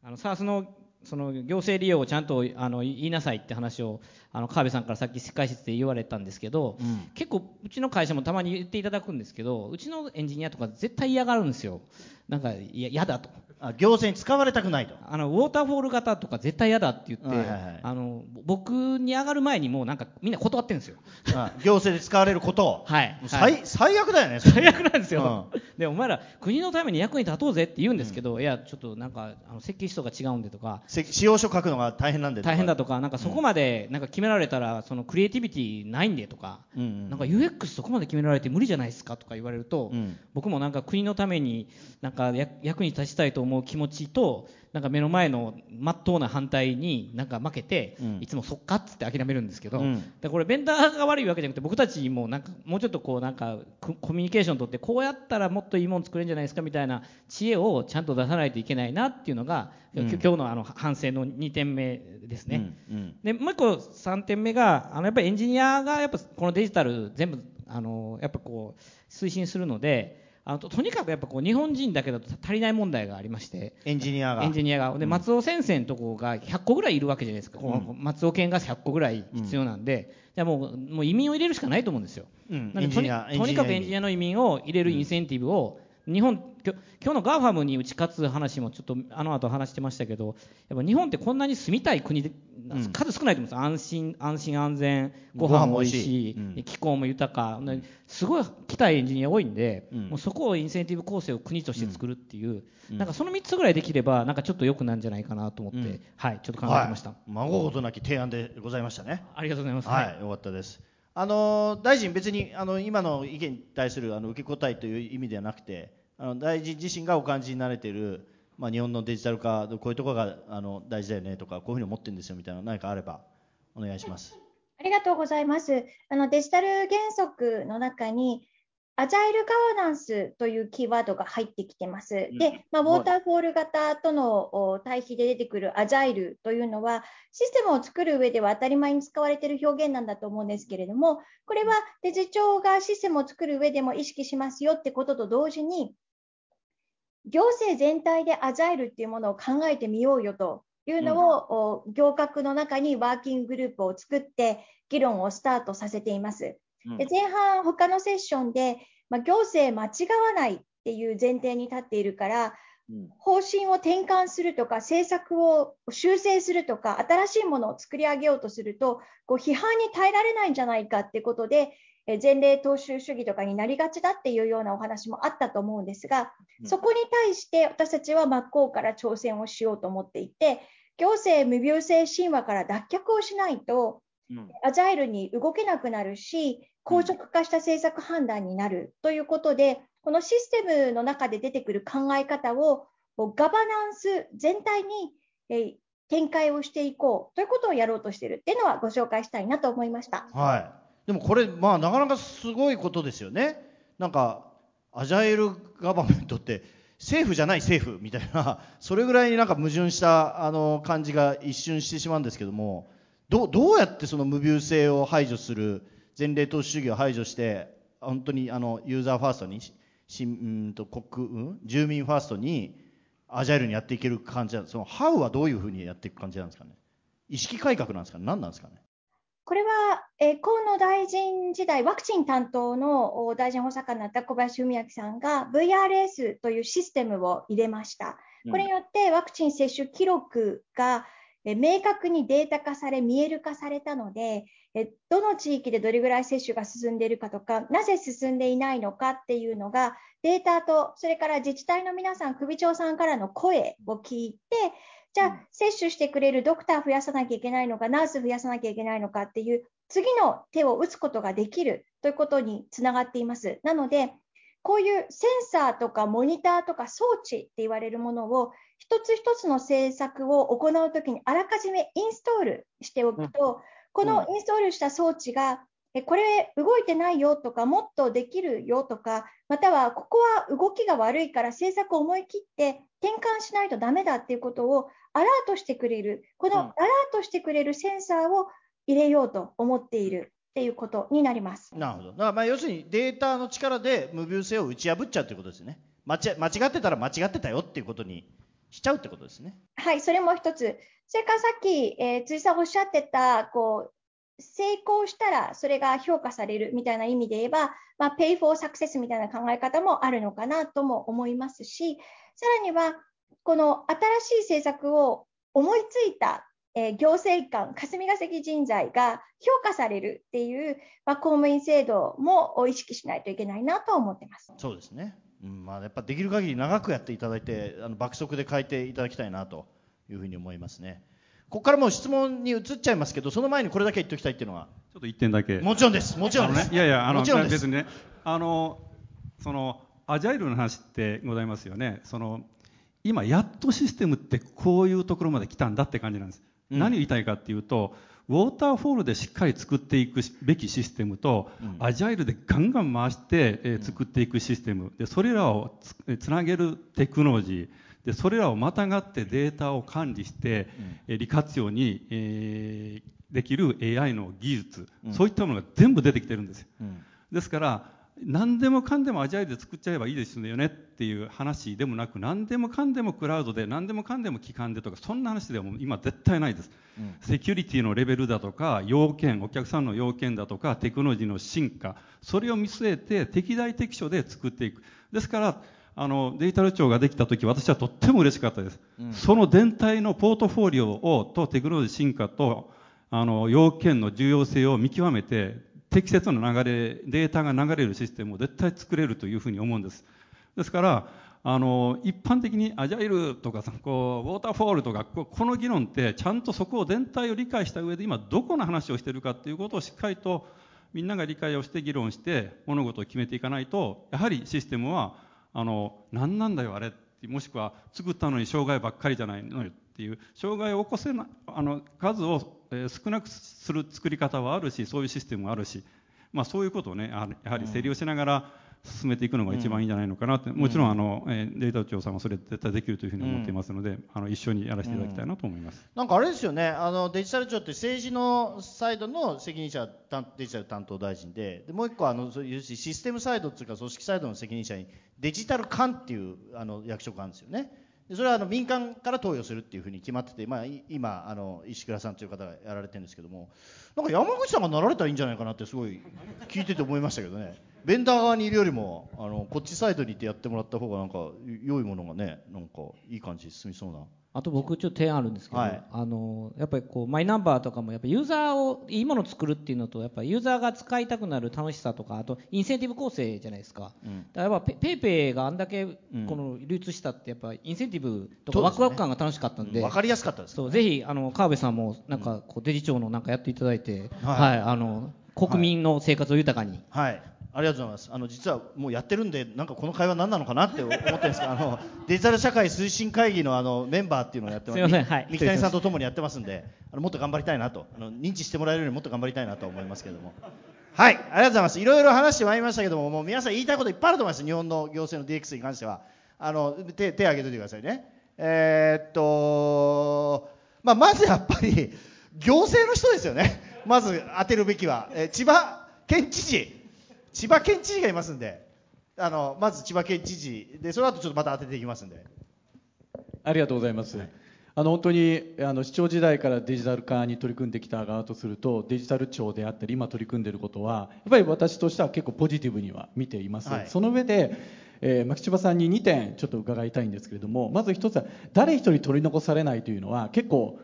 あの SARS のその行政利用をちゃんとあの言いなさいって話をあの川辺さんからさっき解説で言われたんですけど、うん、結構うちの会社もたまに言っていただくんですけどうちのエンジニアとか絶対嫌がるんですよなんか嫌だと。あ行政に使われたくないと。あのウォーターフォール型とか絶対嫌だって言って、はいはいはい、あの僕に上がる前にもうなんかみんな断ってるんですよ。あ行政で使われることを、はい、最、はい、最悪だよね最悪なんですよ、うん、でお前ら国のために役に立とうぜって言うんですけど、うん、いやちょっとなんかあの設計思想が違うんでとか。使用書書くのが大変なんで大変だとかなんかそこまでなんか決められたらそのクリエイティビティないんでとか、うんうん、なんか UX そこまで決められて無理じゃないですかとか言われると、うん、僕もなんか国のためになんか役に立ちたいと思う気持ちとなんか目の前のまっとうな反対になんか負けて、うん、いつもそっかっつって諦めるんですけど、うん、これベンダーが悪いわけじゃなくて僕たちもなんかもうちょっとこうなんかコミュニケーション取ってこうやったらもっといいもの作れるんじゃないですかみたいな知恵をちゃんと出さないといけないなっていうのが、うん、今日のあの反省の2点目ですね。でもう一個3点目があのやっぱりエンジニアがやっぱこのデジタル全部あのやっぱこう推進するのであのとにかくやっぱこう日本人だけだと足りない問題がありまして。エンジニアが。エンジニアが。で松尾先生のとこが100個ぐらいいるわけじゃないですか、うん、松尾研が100個ぐらい必要なんで、じゃもうもう移民を入れるしかないと思うんですよ、うん、とにかくエンジニアの移民を入れるインセンティブを、日本今日の GAFAM に打ち勝つ話もちょっとあの後話してましたけどやっぱ日本ってこんなに住みたい国で、うん、数少ないと思うんです安心安心安全ご飯も美味しい、うん、気候も豊か。すごい来たいエンジニア多いんで、うん、もうそこをインセンティブ構成を国として作るっていう、なんかその3つぐらいできればなんかちょっと良くなるんじゃないかなと思って、はいちょっと考えてました、はい、忖度なき提案でございましたね。ありがとうございます。はい、よかったです。あの大臣、別にあの今の意見に対するあの受け答えという意味ではなくて、あの大臣自身がお感じになれている、まあ、日本のデジタル化、こういうところがあの大事だよねとか、こういうふうに思ってるんですよみたいな、何かあれば、お願いします。ありがとうございます。あのデジタル原則の中に、アジャイルガバナンスというキーワードが入ってきてます。で、まあ、ウォーターフォール型との対比で出てくるアジャイルというのは、システムを作る上では当たり前に使われている表現なんだと思うんですけれども、これはデジ庁がシステムを作る上でも意識しますよってことと同時に、行政全体でアジャイルっていうものを考えてみようよというのを、うん、行革の中にワーキンググループを作って議論をスタートさせています。うん、で前半、他のセッションで、まあ、行政間違わないっていう前提に立っているから、うん、方針を転換するとか政策を修正するとか新しいものを作り上げようとするとこう批判に耐えられないんじゃないかってことで前例踏襲主義とかになりがちだっていうようなお話もあったと思うんですが、そこに対して私たちは真っ向から挑戦をしようと思っていて、行政無病性神話から脱却をしないと、アジャイルに動けなくなるし、硬直化した政策判断になるということで、このシステムの中で出てくる考え方をガバナンス全体に展開をしていこうということをやろうとしているっていうのはご紹介したいなと思いました。はいでもこれ、まあ、なかなかすごいことですよね。なんか、アジャイルガバメントって、政府じゃない政府みたいな、それぐらいになんか矛盾したあの感じが一瞬してしまうんですけども、どどうやってその無病性を排除する、前例投資主義を排除して、本当にあのユーザーファーストに、しんと国、うん、住民ファーストに、アジャイルにやっていける感じなんです。そのハウはどういうふうにやっていく感じなんですかね？意識改革なんですかね？何なんですかね？これは、えー、河野大臣時代、ワクチン担当の大臣補佐官になった小林文明さんが VRS というシステムを入れました。これによってワクチン接種記録が明確にデータ化され、見える化されたので、どの地域でどれぐらい接種が進んでいるかとか、なぜ進んでいないのかっていうのが、データと、それから自治体の皆さん、首長さんからの声を聞いて、じゃあ、接種してくれるドクター増やさなきゃいけないのか、ナース増やさなきゃいけないのかっていう、次の手を打つことができるということにつながっています。なので、こういうセンサーとかモニターとか装置って言われるものを、一つ一つの政策を行うときにあらかじめインストールしておくと、このインストールした装置がえこれ動いてないよとか、もっとできるよとか、またはここは動きが悪いから政策を思い切って転換しないとダメだっていうことをアラートしてくれる、このアラートしてくれるセンサーを入れようと思っているっていうことになります。なるほど。だからまあ要するにデータの力で無病性を打ち破っちゃうということですね。間違間違ってたら間違ってたよっていうことにしちゃうってことですね。はい、それも一つ。それからさっき、えー、辻さんおっしゃってた、こう、成功したらそれが評価されるみたいな意味で言えば、まあ、pay for success みたいな考え方もあるのかなとも思いますし、さらには、この新しい政策を思いついた、えー、行政官、霞が関人材が評価されるっていう、まあ、公務員制度も意識しないといけないなと思ってます。そうですね。うんまあ、やっぱできる限り長くやっていただいて、あの爆速で変えていただきたいなというふうに思いますね。ここからもう質問に移っちゃいますけど、その前にこれだけ言っておきたいっていうのは？ちょっと1点だけ。もちろんです。もちろんです。ね、いやいや、あの、別にね、あの、その、アジャイルの話ってございますよね。その、今、やっとシステムってこういうところまで来たんだって感じなんです。うん、何を言いたいかっていうと、ウォーターフォールでしっかり作っていくべきシステムと、うん、アジャイルでガンガン回して、えー、作っていくシステム。でそれらをつつなげるテクノロジー。でそれらをまたがってデータを管理して、うん、利活用に、えー、できる AI の技術、うん、そういったものが全部出てきてるんですよ、うん、ですから何でもかんでもアジャイルで作っちゃえばいいですよねっていう話でもなく何でもかんでもクラウドで何でもかんでも機関でとかそんな話ではも今絶対ないです、うん、セキュリティのレベルだとか要件お客さんの要件だとかテクノロジーの進化それを見据えて適材適所で作っていく。ですからあのデジタル庁ができた時私はとっても嬉しかったです、うん、その全体のポートフォリオをとテクノロジー進化とあの要件の重要性を見極めて適切な流れ、データが流れるシステムを絶対作れるというふうに思うんです。ですから、あの一般的にアジャイルとかこうウォーターフォールとかこの議論ってちゃんとそこを全体を理解した上で今どこの話をしているかということをしっかりとみんなが理解をして議論して物事を決めていかないとやはりシステムはあの何なんだよあれってもしくは作ったのに障害ばっかりじゃないのよっていう障害を起こせなあの数をえ少なくする作り方はあるしそういうシステムもあるし、まあ、そういうことをねやはり競りをしながら進めていくのが一番いいんじゃないのかなって、うん、もちろんあの、えデータ庁さんはそれ絶対できるというふうに思っていますので、うん、あの一緒にやらせていただきたいなと思います、なんかあれですよねあのデジタル庁って政治のサイドの責任者デジタル担当大臣ででもう一個あのそういうシステムサイドっていうか組織サイドの責任者にデジタル官っていうあの役職があるんですよね。でそれはあの民間から投与するっていうふうに決まってて、まあ、今あの石倉さんという方がやられてるんですけどもなんか山口さんがなられたらいいんじゃないかなってすごい聞いてて思いましたけどね。ベンダー側にいるよりもあのこっちサイドにいてやってもらった方がなんか良いものがねなんかいい感じに進みそうな。あと僕ちょっと提案あるんですけど、はい、あのやっぱりこうマイナンバーとかもやっぱユーザーをいいものを作るっていうのとやっぱユーザーが使いたくなる楽しさとかあとインセンティブ構成じゃないですか、うん、だからやっぱ PayPay があんだけこの流通したってやっぱインセンティブとかワクワク感が楽しかったんで、ねうん、分かりやすかったです、ね、そうぜひあの川辺さんもなんかこうデジ庁のなんかやっていただいて、はい、はい、あの国民の生活を豊かに、はい、ありがとうございます。あの実はもうやってるんで、なんかこの会話何なのかなって思ってるんですが、あのデジタル社会推進会議のあのメンバーっていうのをやってます。すみません、はい。三木谷さんとともにやってますんで、あのもっと頑張りたいなと、あの認知してもらえるようにもっと頑張りたいなと思いますけれども。はい、ありがとうございます。いろいろ話してまいりましたけども、もう皆さん言いたいこといっぱいあると思います。日本の行政の DX に関しては、あの手手挙げておいてくださいね。えー、っと、まあまずやっぱり行政の人ですよね。まず当てるべきは、えー、千葉県知事。千葉県知事がいますんで、あのまず千葉県知事で、その後ちょっとまた当てていきますんで。ありがとうございます。はい、あの本当にあの市長時代からデジタル化に取り組んできた側とするとデジタル庁であったり今取り組んでいることはやっぱり私としては結構ポジティブには見ています、はい、その上で、えー、牧千葉さんに2点ちょっと伺いたいんですけれどもまず1つは誰一人取り残されないというのは結構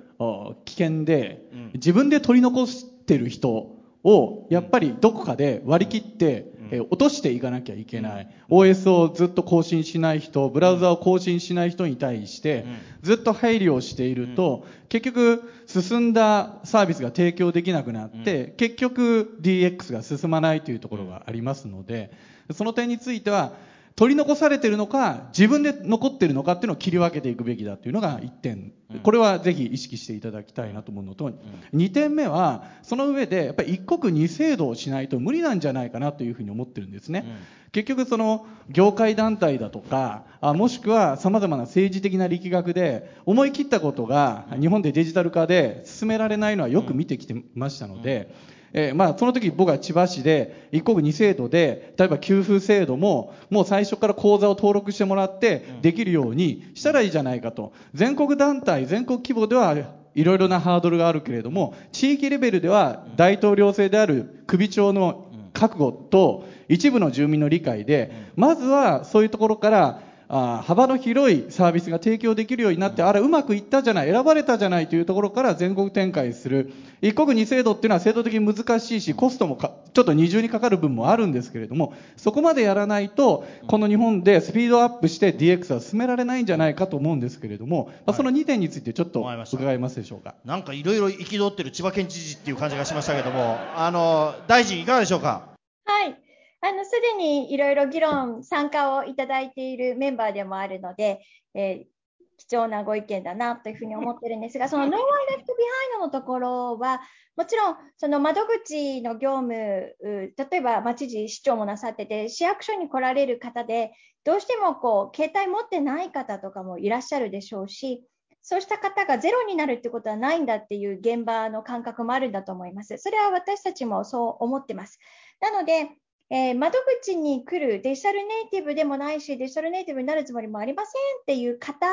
危険で、自分で取り残してる人をやっぱりどこかで割り切って、え落としていかなきゃいけない、OS をずっと更新しない人ブラウザを更新しない人に対してずっと配慮をしていると、結局進んだサービスが提供できなくなって、結局 DX が進まないというところがありますのでその点については取り残されているのか自分で残っているのかっていうのを切り分けていくべきだというのが1点。これはぜひ意識していただきたいなと思うのと2点目はその上でやっぱり一国二制度をしないと無理なんじゃないかなというふうに思ってるんですね。結局その業界団体だとかあもしくはさまざまな政治的な力学で思い切ったことが日本でデジタル化で進められないのはよく見てきてましたので、えー、まあ、その時僕は千葉市で一国二制度で例えば給付制度ももう最初から口座を登録してもらってできるようにしたらいいじゃないかと。全国団体全国規模ではいろいろなハードルがあるけれども地域レベルでは大統領制である首長の覚悟と一部の住民の理解でまずはそういうところからあ幅の広いサービスが提供できるようになって、あれうまくいったじゃない、選ばれたじゃないというところから全国展開する。一国二制度っていうのは制度的に難しいし、コストもちょっと二重にかかる分もあるんですけれども、そこまでやらないと、この日本でスピードアップして DX は進められないんじゃないかと思うんですけれども、まあ、その2点についてちょっと伺いますでしょうか。なんかいろいろ憤ってる千葉県知事っていう感じがしましたけども、あの、大臣いかがでしょうか？はい。あの、すでにいろいろ議論、参加をいただいているメンバーでもあるので、えー、貴重なご意見だなというふうに思ってるんですが、その No one left behind のところは、もちろんその窓口の業務、例えば、ま知事、市長もなさってて、市役所に来られる方で、どうしてもこう携帯持ってない方とかもいらっしゃるでしょうし、そうした方がゼロになるってことはないんだっていう現場の感覚もあるんだと思います。それは私たちもそう思ってます。なので、えー、窓口に来るデジタルネイティブでもないし、デジタルネイティブになるつもりもありませんっていう方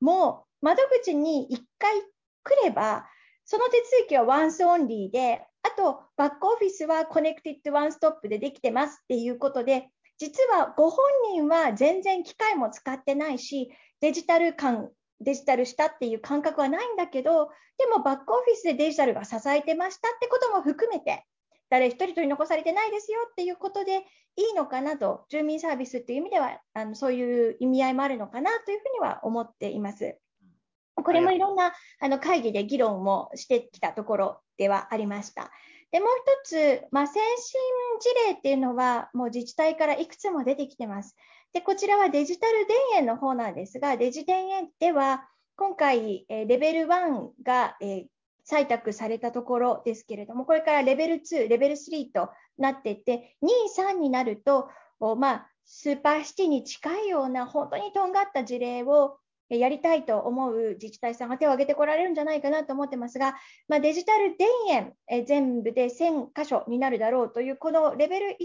も、窓口に1回来れば、その手続きは once only で、あと、バックオフィスは connected one-stop でできてますっていうことで、実はご本人は全然機械も使ってないし、デジタル感、デジタルしたっていう感覚はないんだけど、でもバックオフィスでデジタルが支えてましたってことも含めて、誰一人取り残されてないですよっていうことでいいのかなと、住民サービスっていう意味では、あのそういう意味合いもあるのかなというふうには思っています。これもいろんなあの会議で議論もしてきたところではありました。でもう一つ、まあ、先進事例っていうのは、もう自治体からいくつも出てきてます。で、こちらはデジタル田園の方なんですが、デジ田園では、今回、レベル1が、え採択されたところですけれども、これからレベル2、レベル3となっていって、2、3になると、まあ、スーパーシティに近いような本当にとんがった事例をやりたいと思う自治体さんが手を挙げてこられるんじゃないかなと思ってますが、まあ、デジタル田園、全部で1000箇所になるだろうというこのレベル1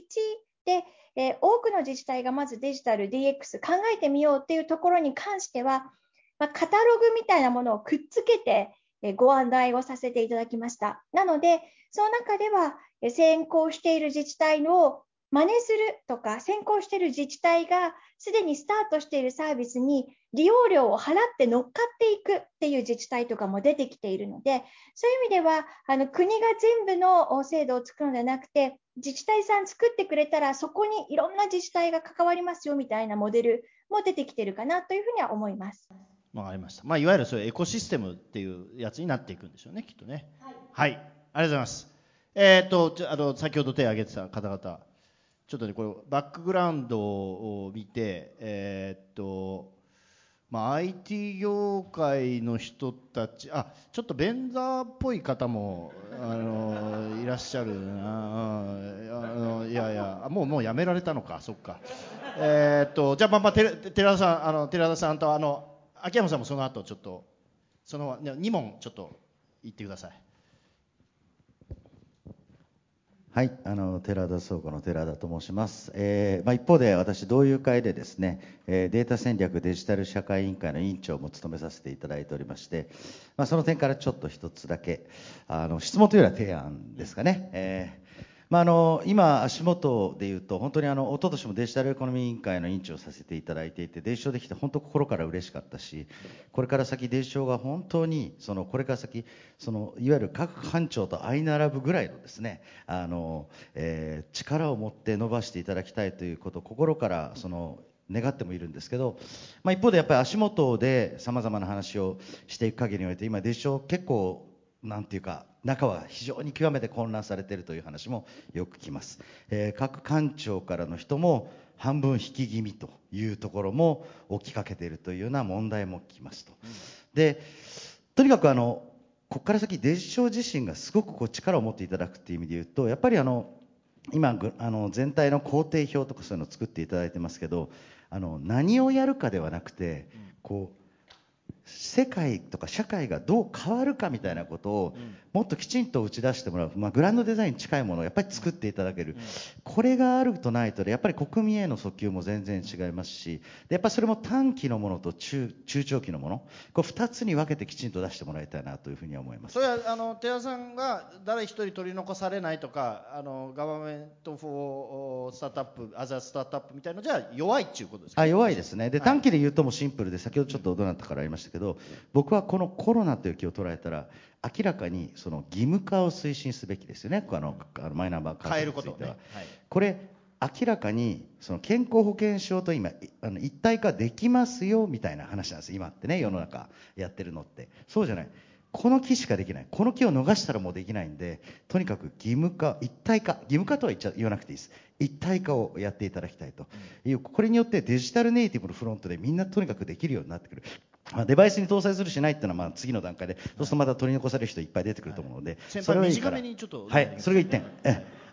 で、多くの自治体がまずデジタル DX 考えてみようというところに関しては、まあ、カタログみたいなものをくっつけてご案内をさせていただきました。なので、その中では先行している自治体の真似するとか先行している自治体がすでにスタートしているサービスに利用料を払って乗っかっていくっていう自治体とかも出てきているのでそういう意味ではあの国が全部の制度を作るのではなくて自治体さん作ってくれたらそこにいろんな自治体が関わりますよみたいなモデルも出てきてるかなというふうには思います。わかりました。まあ、いわゆるそういうエコシステムっていうやつになっていくんでしょうね、きっとね。はい。はい、ありがとうございます。えー、っと、あの、先ほど手を挙げてた方々、ちょっとね、これ、バックグラウンドを見て、えー、っと、まあ、IT 業界の人たち、あ、ちょっとベンザーっぽい方も、あの、いらっしゃるな、あの、いやいや、もう、もうやめられたのか、そっか。えー、っと、じゃあ、まあ、まあ、寺田さん、あの、寺田さんと、あの、秋山さんもその後ちょっとその2問ちょっと言ってください。はい、あの寺田倉庫の寺田と申します、えーまあ、一方で私、同友会でですね、えー、データ戦略デジタル社会委員会の委員長も務めさせていただいておりまして、まあ、その点からちょっと一つだけあの質問というよりは提案ですかね、えまあ、の今、足元でいうと、本当にあの一昨年もデジタルエコノミー委員会の委員長をさせていただいていて、デジ庁できて本当、心から嬉しかったし、これから先、デジ庁が本当に、そのこれから先、そのいわゆる各官庁と相並ぶぐらいのですね、あのえー、力を持って伸ばしていただきたいということを心からその願ってもいるんですけど、まあ、一方でやっぱり足元でさまざまな話をしていく限りにおいて、今、デジ庁、結構、なんていうか、中は非常に極めて混乱されているという話もよく聞きます、えー、各官庁からの人も半分引き気味というところも起きかけているというような問題も聞きますと、うん、でとにかくあのここから先デジ庁自身がすごくこう力を持っていただくという意味で言うとやっぱりあの今あの全体の工程表とかそういうのを作っていただいてますけどあの何をやるかではなくてこう世界とか社会がどう変わるかみたいなことをもっときちんと打ち出してもらう、まあ、グランドデザインに近いものをやっぱり作っていただける、これがあるとないとでやっぱり国民への訴求も全然違いますしでやっぱりそれも短期のものと中中長期のもの。これ2つに分けてきちんと出してもらいたいなというふうに思います。それはあの寺さんが誰一人取り残されないとかあの government for startup as a startup みたいなのじゃ弱いっていうことですか、あ弱いですね。で短期で言うともシンプルで先ほどちょっとどなたからありましたけど僕はこのコロナという機を捉えたら明らかにその義務化を推進すべきですよね、マイナンバーカードについては。これ明らかにその健康保険証と今あの一体化できますよみたいな話なんです。今ってね世の中やってるのって。そうじゃない。この木しかできない。この木を逃したらもうできないんでとにかく義務化一体化。義務化とは言わなくていいです。一体化をやっていただきたいと。いう、これによってデジタルネイティブのフロントでみんなとにかくできるようになってくるまあ、デバイスに搭載するしないっていうのはまあ次の段階で、そうするとまた取り残される人いっぱい出てくると思うので、それはいいから、はい、それが1点。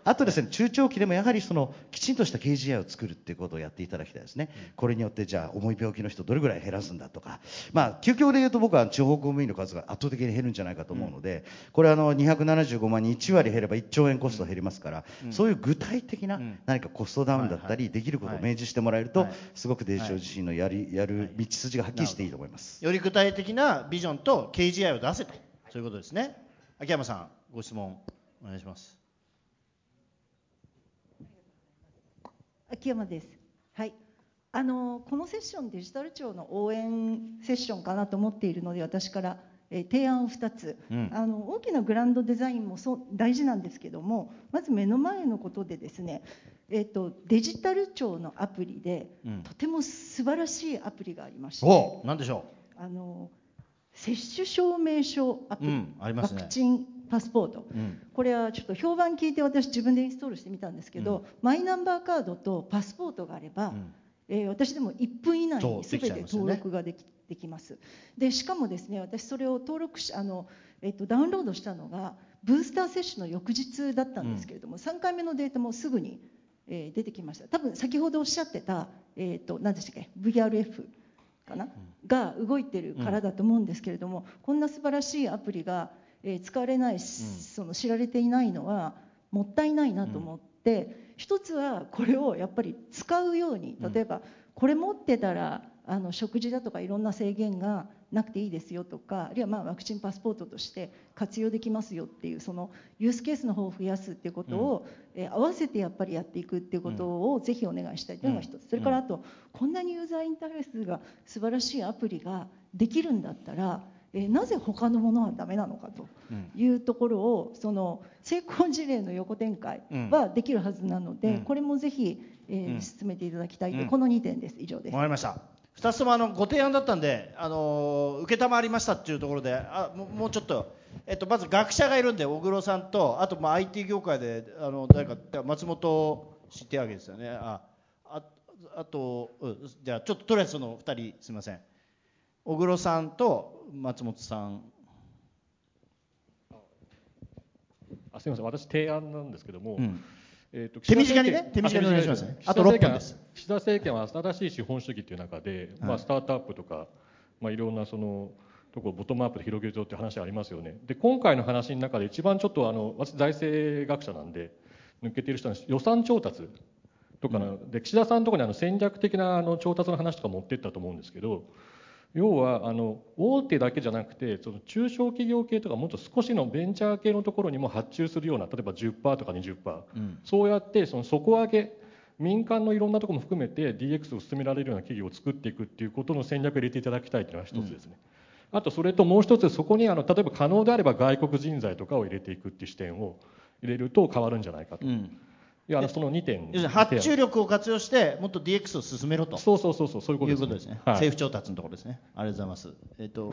あとですね中長期でもやはりそのきちんとした KGI を作るっていうことをやっていただきたいですね、これによってじゃあ重い病気の人どれぐらい減らすんだとか。まあ究極で言うと僕は地方公務員の数が圧倒的に減るんじゃないかと思うので、これあの275万人1割減れば1兆円コスト減りますから、そういう具体的な何かコストダウンだったり、できることを明示してもらえると、すごくデジタル自身のやりやる道筋がはっきりしていいと思います。より具体的なビジョンと KGI を出せと。そういうことですね。秋山さんご質問お願いします。秋山です。はい。あのこのセッションデジタル庁の応援セッションかなと思っているので私から、え提案を2つ、うん、あの大きなグランドデザインもそう大事なんですけどもまず目の前のことでですね、えーと、デジタル庁のアプリで、うん、とても素晴らしいアプリがありまして何でしょう。あの接種証明書アプリ、うん、ありますね、ワクチンパスポート、うん、これはちょっと評判聞いて私自分でインストールしてみたんですけど、うん、マイナンバーカードとパスポートがあれば、うん、えー、私でも1分以内に全て登録ができできます。でしかもですね私それを登録しあの、えーと、ダウンロードしたのがブースター接種の翌日だったんですけれども、うん、3回目のデータもすぐに、えー、出てきました。多分先ほどおっしゃってた、えーと、何でしたっけ VRF かな、が動いてるからだと思うんですけれども、こんな素晴らしいアプリがえー、使われない、その知られていないのはもったいないなと思って、うん、一つはこれをやっぱり使うように例えばこれ持ってたらあの食事だとかいろんな制限がなくていいですよとかあるいはまあワクチンパスポートとして活用できますよっていうそのユースケースの方を増やすっていうことを、合わせてやっぱりやっていくっていうことをぜひお願いしたいというのが一つ、それからあとこんなにユーザーインターフェースが素晴らしいアプリができるんだったらえなぜ他のものはダメなのかというところを、その成功事例の横展開はできるはずなので、これもぜひ、えー進めていただきたいと、この2点です。以上です。わかりました。2つともあのご提案だったんで、あの承りましたっていうところであももうちょっと、えっと、まず学者がいるんで小黒さんとあとまあ IT 業界であの誰か松本氏手挙げですよね。あああと、うん、じゃあちょっととりあえずその2人すみません小黒さんと松本さん。あすみません。私提案なんですけども、うん、えーと、手短にね手短にお願いしますね。あと6分で。す岸田政権は新しい資本主義という中で、はい、まあ、スタートアップとか、まあ、いろんなそのとこボトムアップで広げるぞって話ありますよね。で今回の話の中で一番ちょっとあの私財政学者なんで抜けている人は予算調達とかの、うん、で岸田さんのところにあの戦略的なあの調達の話とか持ってったと思うんですけど要はあの大手だけじゃなくてその中小企業系とかもっと少しのベンチャー系のところにも発注するような例えば10%とか20%、うん、そうやってその底上げ民間のいろんなところも含めて DX を進められるような企業を作っていくっていうことの戦略を入れていただきたいというのが一つですね。うん、あとそれともう一つそこにあの例えば可能であれば外国人材とかを入れていくっていう視点を入れると変わるんじゃないかと。うんいやその2点発注力を活用してもっと DX を進めろと。そうそうそうそうそういうことですね。ですね、はい、政府調達のところですね。ありがとうございます。えっ、と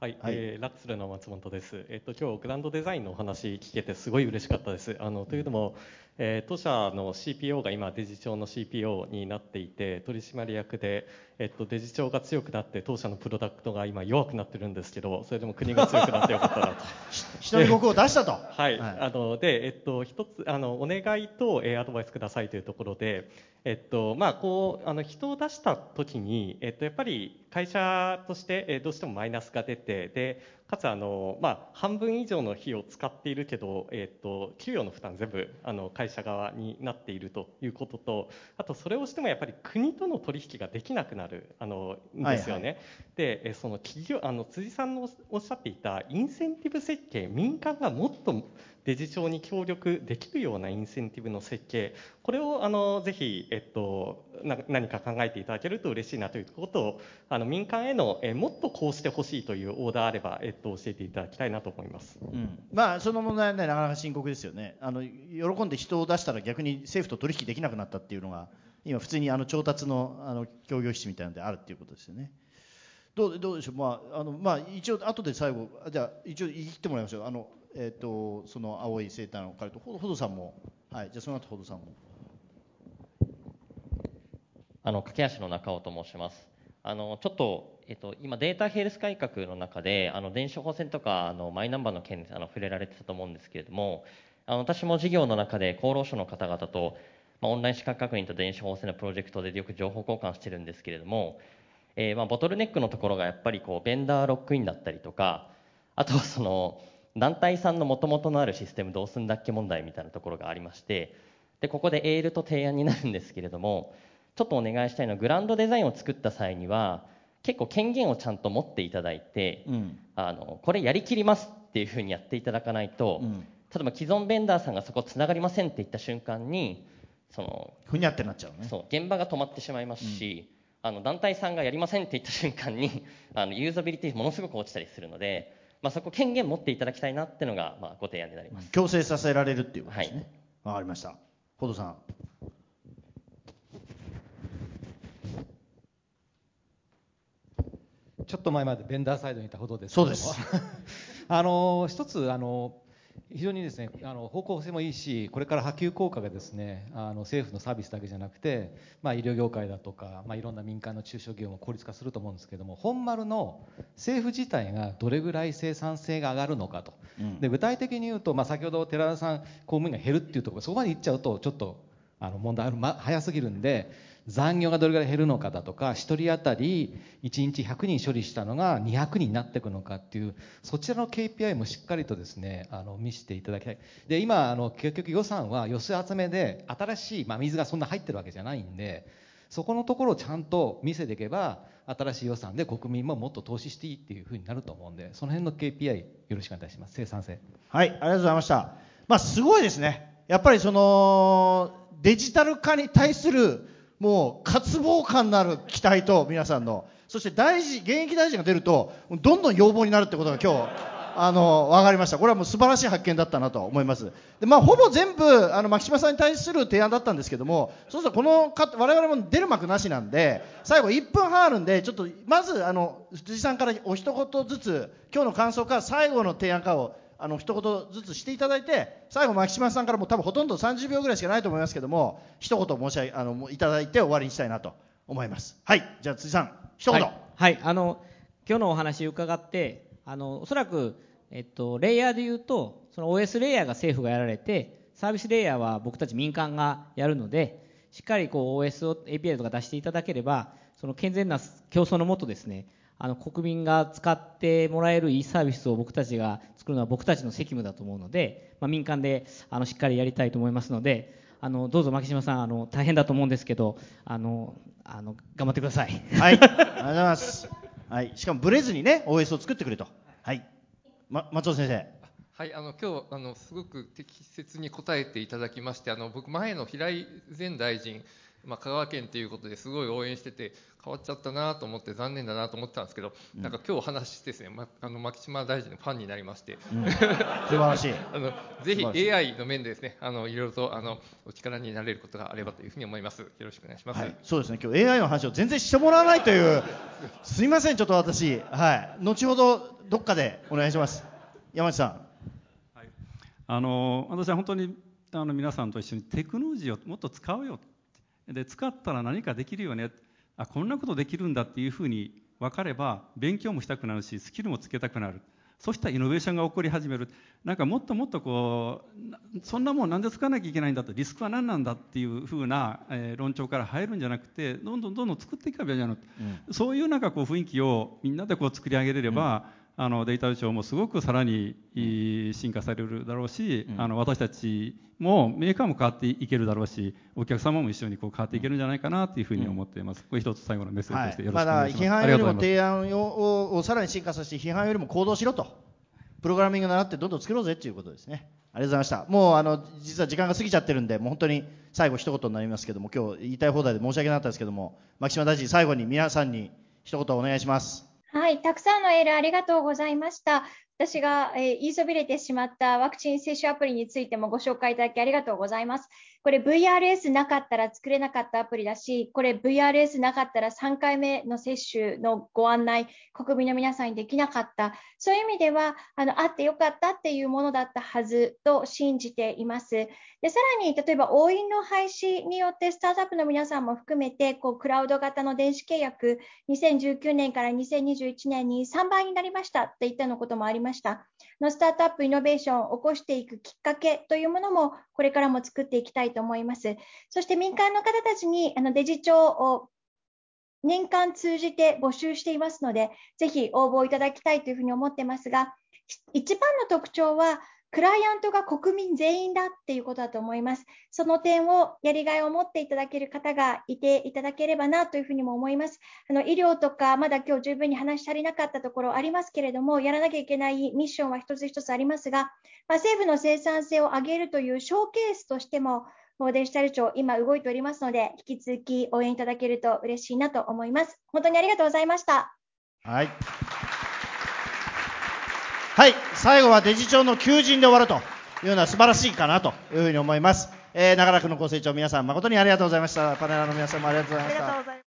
はい、はい、えー、ラッツルの松本です。えっ、と今日グランドデザインのお話聞けてすごい嬉しかったです。あのというのも、えー、当社の CPO が今デジ庁の CPO になっていて取締役でえっと、デジ庁が強くなって当社のプロダクトが今弱くなってるんですけどそれでも国が強くなってよかったなと。を出したと。はい、はい、あので、えっと、一つあのお願いと、えー、アドバイスくださいというところで、えっとまあ、こうあの人を出した時に、えっと、やっぱり会社として、えー、どうしてもマイナスが出てでかつあの、まあ、半分以上の費を使っているけど、えっと、給与の負担全部あの会社側になっているということとあとそれをしてもやっぱり国との取引ができなくなるあのですよね。はいはい、でその企業あの辻さんのおっしゃっていたインセンティブ設計民間がもっとデジ庁に協力できるようなインセンティブの設計。これをあのぜひ、えっと、何か考えていただけると嬉しいなということをあの民間へのえもっとこうしてほしいというオーダーあれば、えっと、教えていただきたいなと思います、うん、まあ、その問題は、ね、なかなか深刻ですよね。あの喜んで人を出したら逆に政府と取引できなくなったっていうのが今普通にあの調達のあの協業基地みたいなのであるっていうことですよね。どうどうでしょう、まああのまあ、一応、後で最後、じゃあ、一応言い切ってもらいましょう、あのえーと、その青いセーターの彼と、ほどさんも、はい、じゃあその後ほどさんも。あの駆け足の中尾と申します。あのちょっと、えっと、今、データヘルス改革の中で、あの電子処方箋とかあのマイナンバーの件あの触れられてたと思うんですけれども、あの私も事業の中で厚労省の方々と、まあ、オンライン資格確認と電子法制のプロジェクトでよく情報交換してるんですけれども、えー、まあボトルネックのところがやっぱりこうベンダーロックインだったりとかあとはその団体さんのもともとのあるシステムどうすんだっけ問題みたいなところがありましてでここでエールと提案になるんですけれどもちょっとお願いしたいのはグランドデザインを作った際には結構権限をちゃんと持っていただいて、うん、あのこれやりきりますっていうふうにやっていただかないと、うん、例えば既存ベンダーさんがそこつながりませんって言った瞬間にそのふにゃってなっちゃうね。そう現場が止まってしまいますし、うん、あの団体さんがやりませんって言った瞬間にあのユーザビリティものすごく落ちたりするので、まあ、そこ権限持っていただきたいなっていうのが、まあ、ご提案になります、強制させられるっていうことですね。わ、はい、かりました。ポドさん。ちょっと前までベンダーサイドにいたほどですそうです。あの一つあの非常にですねあの方向性もいいしこれから波及効果がですねあの政府のサービスだけじゃなくて、まあ、医療業界だとか、まあ、いろんな民間の中小企業も効率化すると思うんですけども本丸の政府自体がどれぐらい生産性が上がるのかと、うん、で具体的に言うと、まあ、先ほど寺田さん公務員が減るっていうところそこまでいっちゃうとちょっとあの問題ある、ま、早すぎるんで残業がどれぐらい減るのかだとか1人当たり1日100人処理したのが200人になっていくのかっていうそちらの KPI もしっかりとですねあの見せていただきたい。で今あの結局予算は寄せ集めで新しい、まあ、水がそんな入ってるわけじゃないんでそこのところをちゃんと見せていけば新しい予算で国民ももっと投資していいっていうふうになると思うんでその辺の KPI よろしくお願いします。生産性。はいありがとうございました。まあすごいですね。やっぱりそのデジタル化に対するもう渇望感のある期待と皆さんの。そして大臣現役大臣が出るとどんどん要望になるってことが今日あの分かりました。これはもう素晴らしい発見だったなと思います。でまあほぼ全部あの牧島さんに対する提案だったんですけどもそうするとこのか我々も出る幕なしなんで最後1分半あるんでちょっとまずあの辻さんからお一言ずつ今日の感想か最後の提案かをあの一言ずつしていただいて最後牧島さんからも多分ほとんど30秒ぐらいしかないと思いますけども一言申し上げあのいただいて終わりにしたいなと思います。はい。じゃあ辻さん一言。はい、はい、あの今日のお話伺ってあのおそらく、えっと、レイヤーで言うとその OS レイヤーが政府がやられてサービスレイヤーは僕たち民間がやるのでしっかりこう OS を API とか出していただければその健全な競争のもとですねあの国民が使ってもらえるいいサービスを僕たちが作るのは僕たちの責務だと思うので、まあ、民間であのしっかりやりたいと思いますのであのどうぞ牧島さんあの大変だと思うんですけどあのあの頑張ってください。はい、ありがとうございます。はい、しかもブレずにね OS を作ってくれと。はい、ま、松尾先生。はい、あの今日あのすごく適切に答えていただきまして、あの僕前の平井前大臣まあ、香川県ということですごい応援してて変わっちゃったなと思って残念だなと思ってたんですけど、うん、なんか今日お話してですね、ま、あの牧島大臣のファンになりまして、うん、素晴らしい。あのぜひ AI の面でですねあのいろいろとあのお力になれることがあればというふうに思います。よろしくお願いします、はい、そうですね。今日 AI の話を全然してもらわないという すいませんちょっと私。はい。後ほどどっかでお願いします。山内さん、はい、あの私は本当にあの皆さんと一緒にテクノロジーをもっと使うよで使ったら何かできるよね。あこんなことできるんだっていうふうに分かれば勉強もしたくなるしスキルもつけたくなる。そうしたイノベーションが起こり始める。なんかもっともっとこうそんなもんなんで使わなきゃいけないんだとリスクは何なんだっていうふうな、えー、論調から入るんじゃなくてどんどんどんどん作っていけばいいじゃない、うん、そういうなんかこう雰囲気をみんなでこう作り上げれれば、うんあのデータ庁もすごくさらに進化されるだろうし、うん、あの私たちもメーカーも変わっていけるだろうしお客様も一緒にこう変わっていけるんじゃないかなというふうに思っています、うん、これ一つ最後のメッセージとしてよろしくお願いします、はい、まだ批判よりも提案ををさらに進化させて批判よりも行動しろと。プログラミング習ってどんどん作ろうぜということですね。ありがとうございました。もうあの実は時間が過ぎちゃってるんでもう本当に最後一言になりますけども今日言いたい放題で申し訳なかったですけども牧島大臣最後に皆さんに一言お願いしますはい、たくさんのエールありがとうございました。私が、えー、言いそびれてしまったワクチン接種アプリについてもご紹介いただきありがとうございます。これ VRS なかったら作れなかったアプリだし、これ VRS なかったら3回目の接種のご案内、国民の皆さんにできなかった。そういう意味では、あの、あってよかったっていうものだったはずと信じています。で、さらに、例えば、応印の廃止によって、スタートアップの皆さんも含めて、こう、クラウド型の電子契約、2019年から2021年に3倍になりましたっていったのこともありまました。のスタートアップイノベーションを起こしていくきっかけというものも、これからも作っていきたいと思います。そして民間の方たちにあのデジ庁を年間通じて募集していますので、ぜひ応募いただきたいというふうに思ってますが、一番の特徴は、クライアントが国民全員だっていうことだと思います。その点をやりがいを持っていただける方がいていただければなというふうにも思います。あの医療とか、まだ今日十分に話し足りなかったところありますけれども、やらなきゃいけないミッションは一つ一つありますが、まあ、政府の生産性を上げるというショーケースとしても、デジタル庁、今動いておりますので、引き続き応援いただけると嬉しいなと思います。本当にありがとうございました。はい。はい、最後はデジ庁の求人で終わるというのは素晴らしいかなというふうに思います。えー、長らくのご清聴皆さん誠にありがとうございました。パネラーの皆さんもありがとうございました。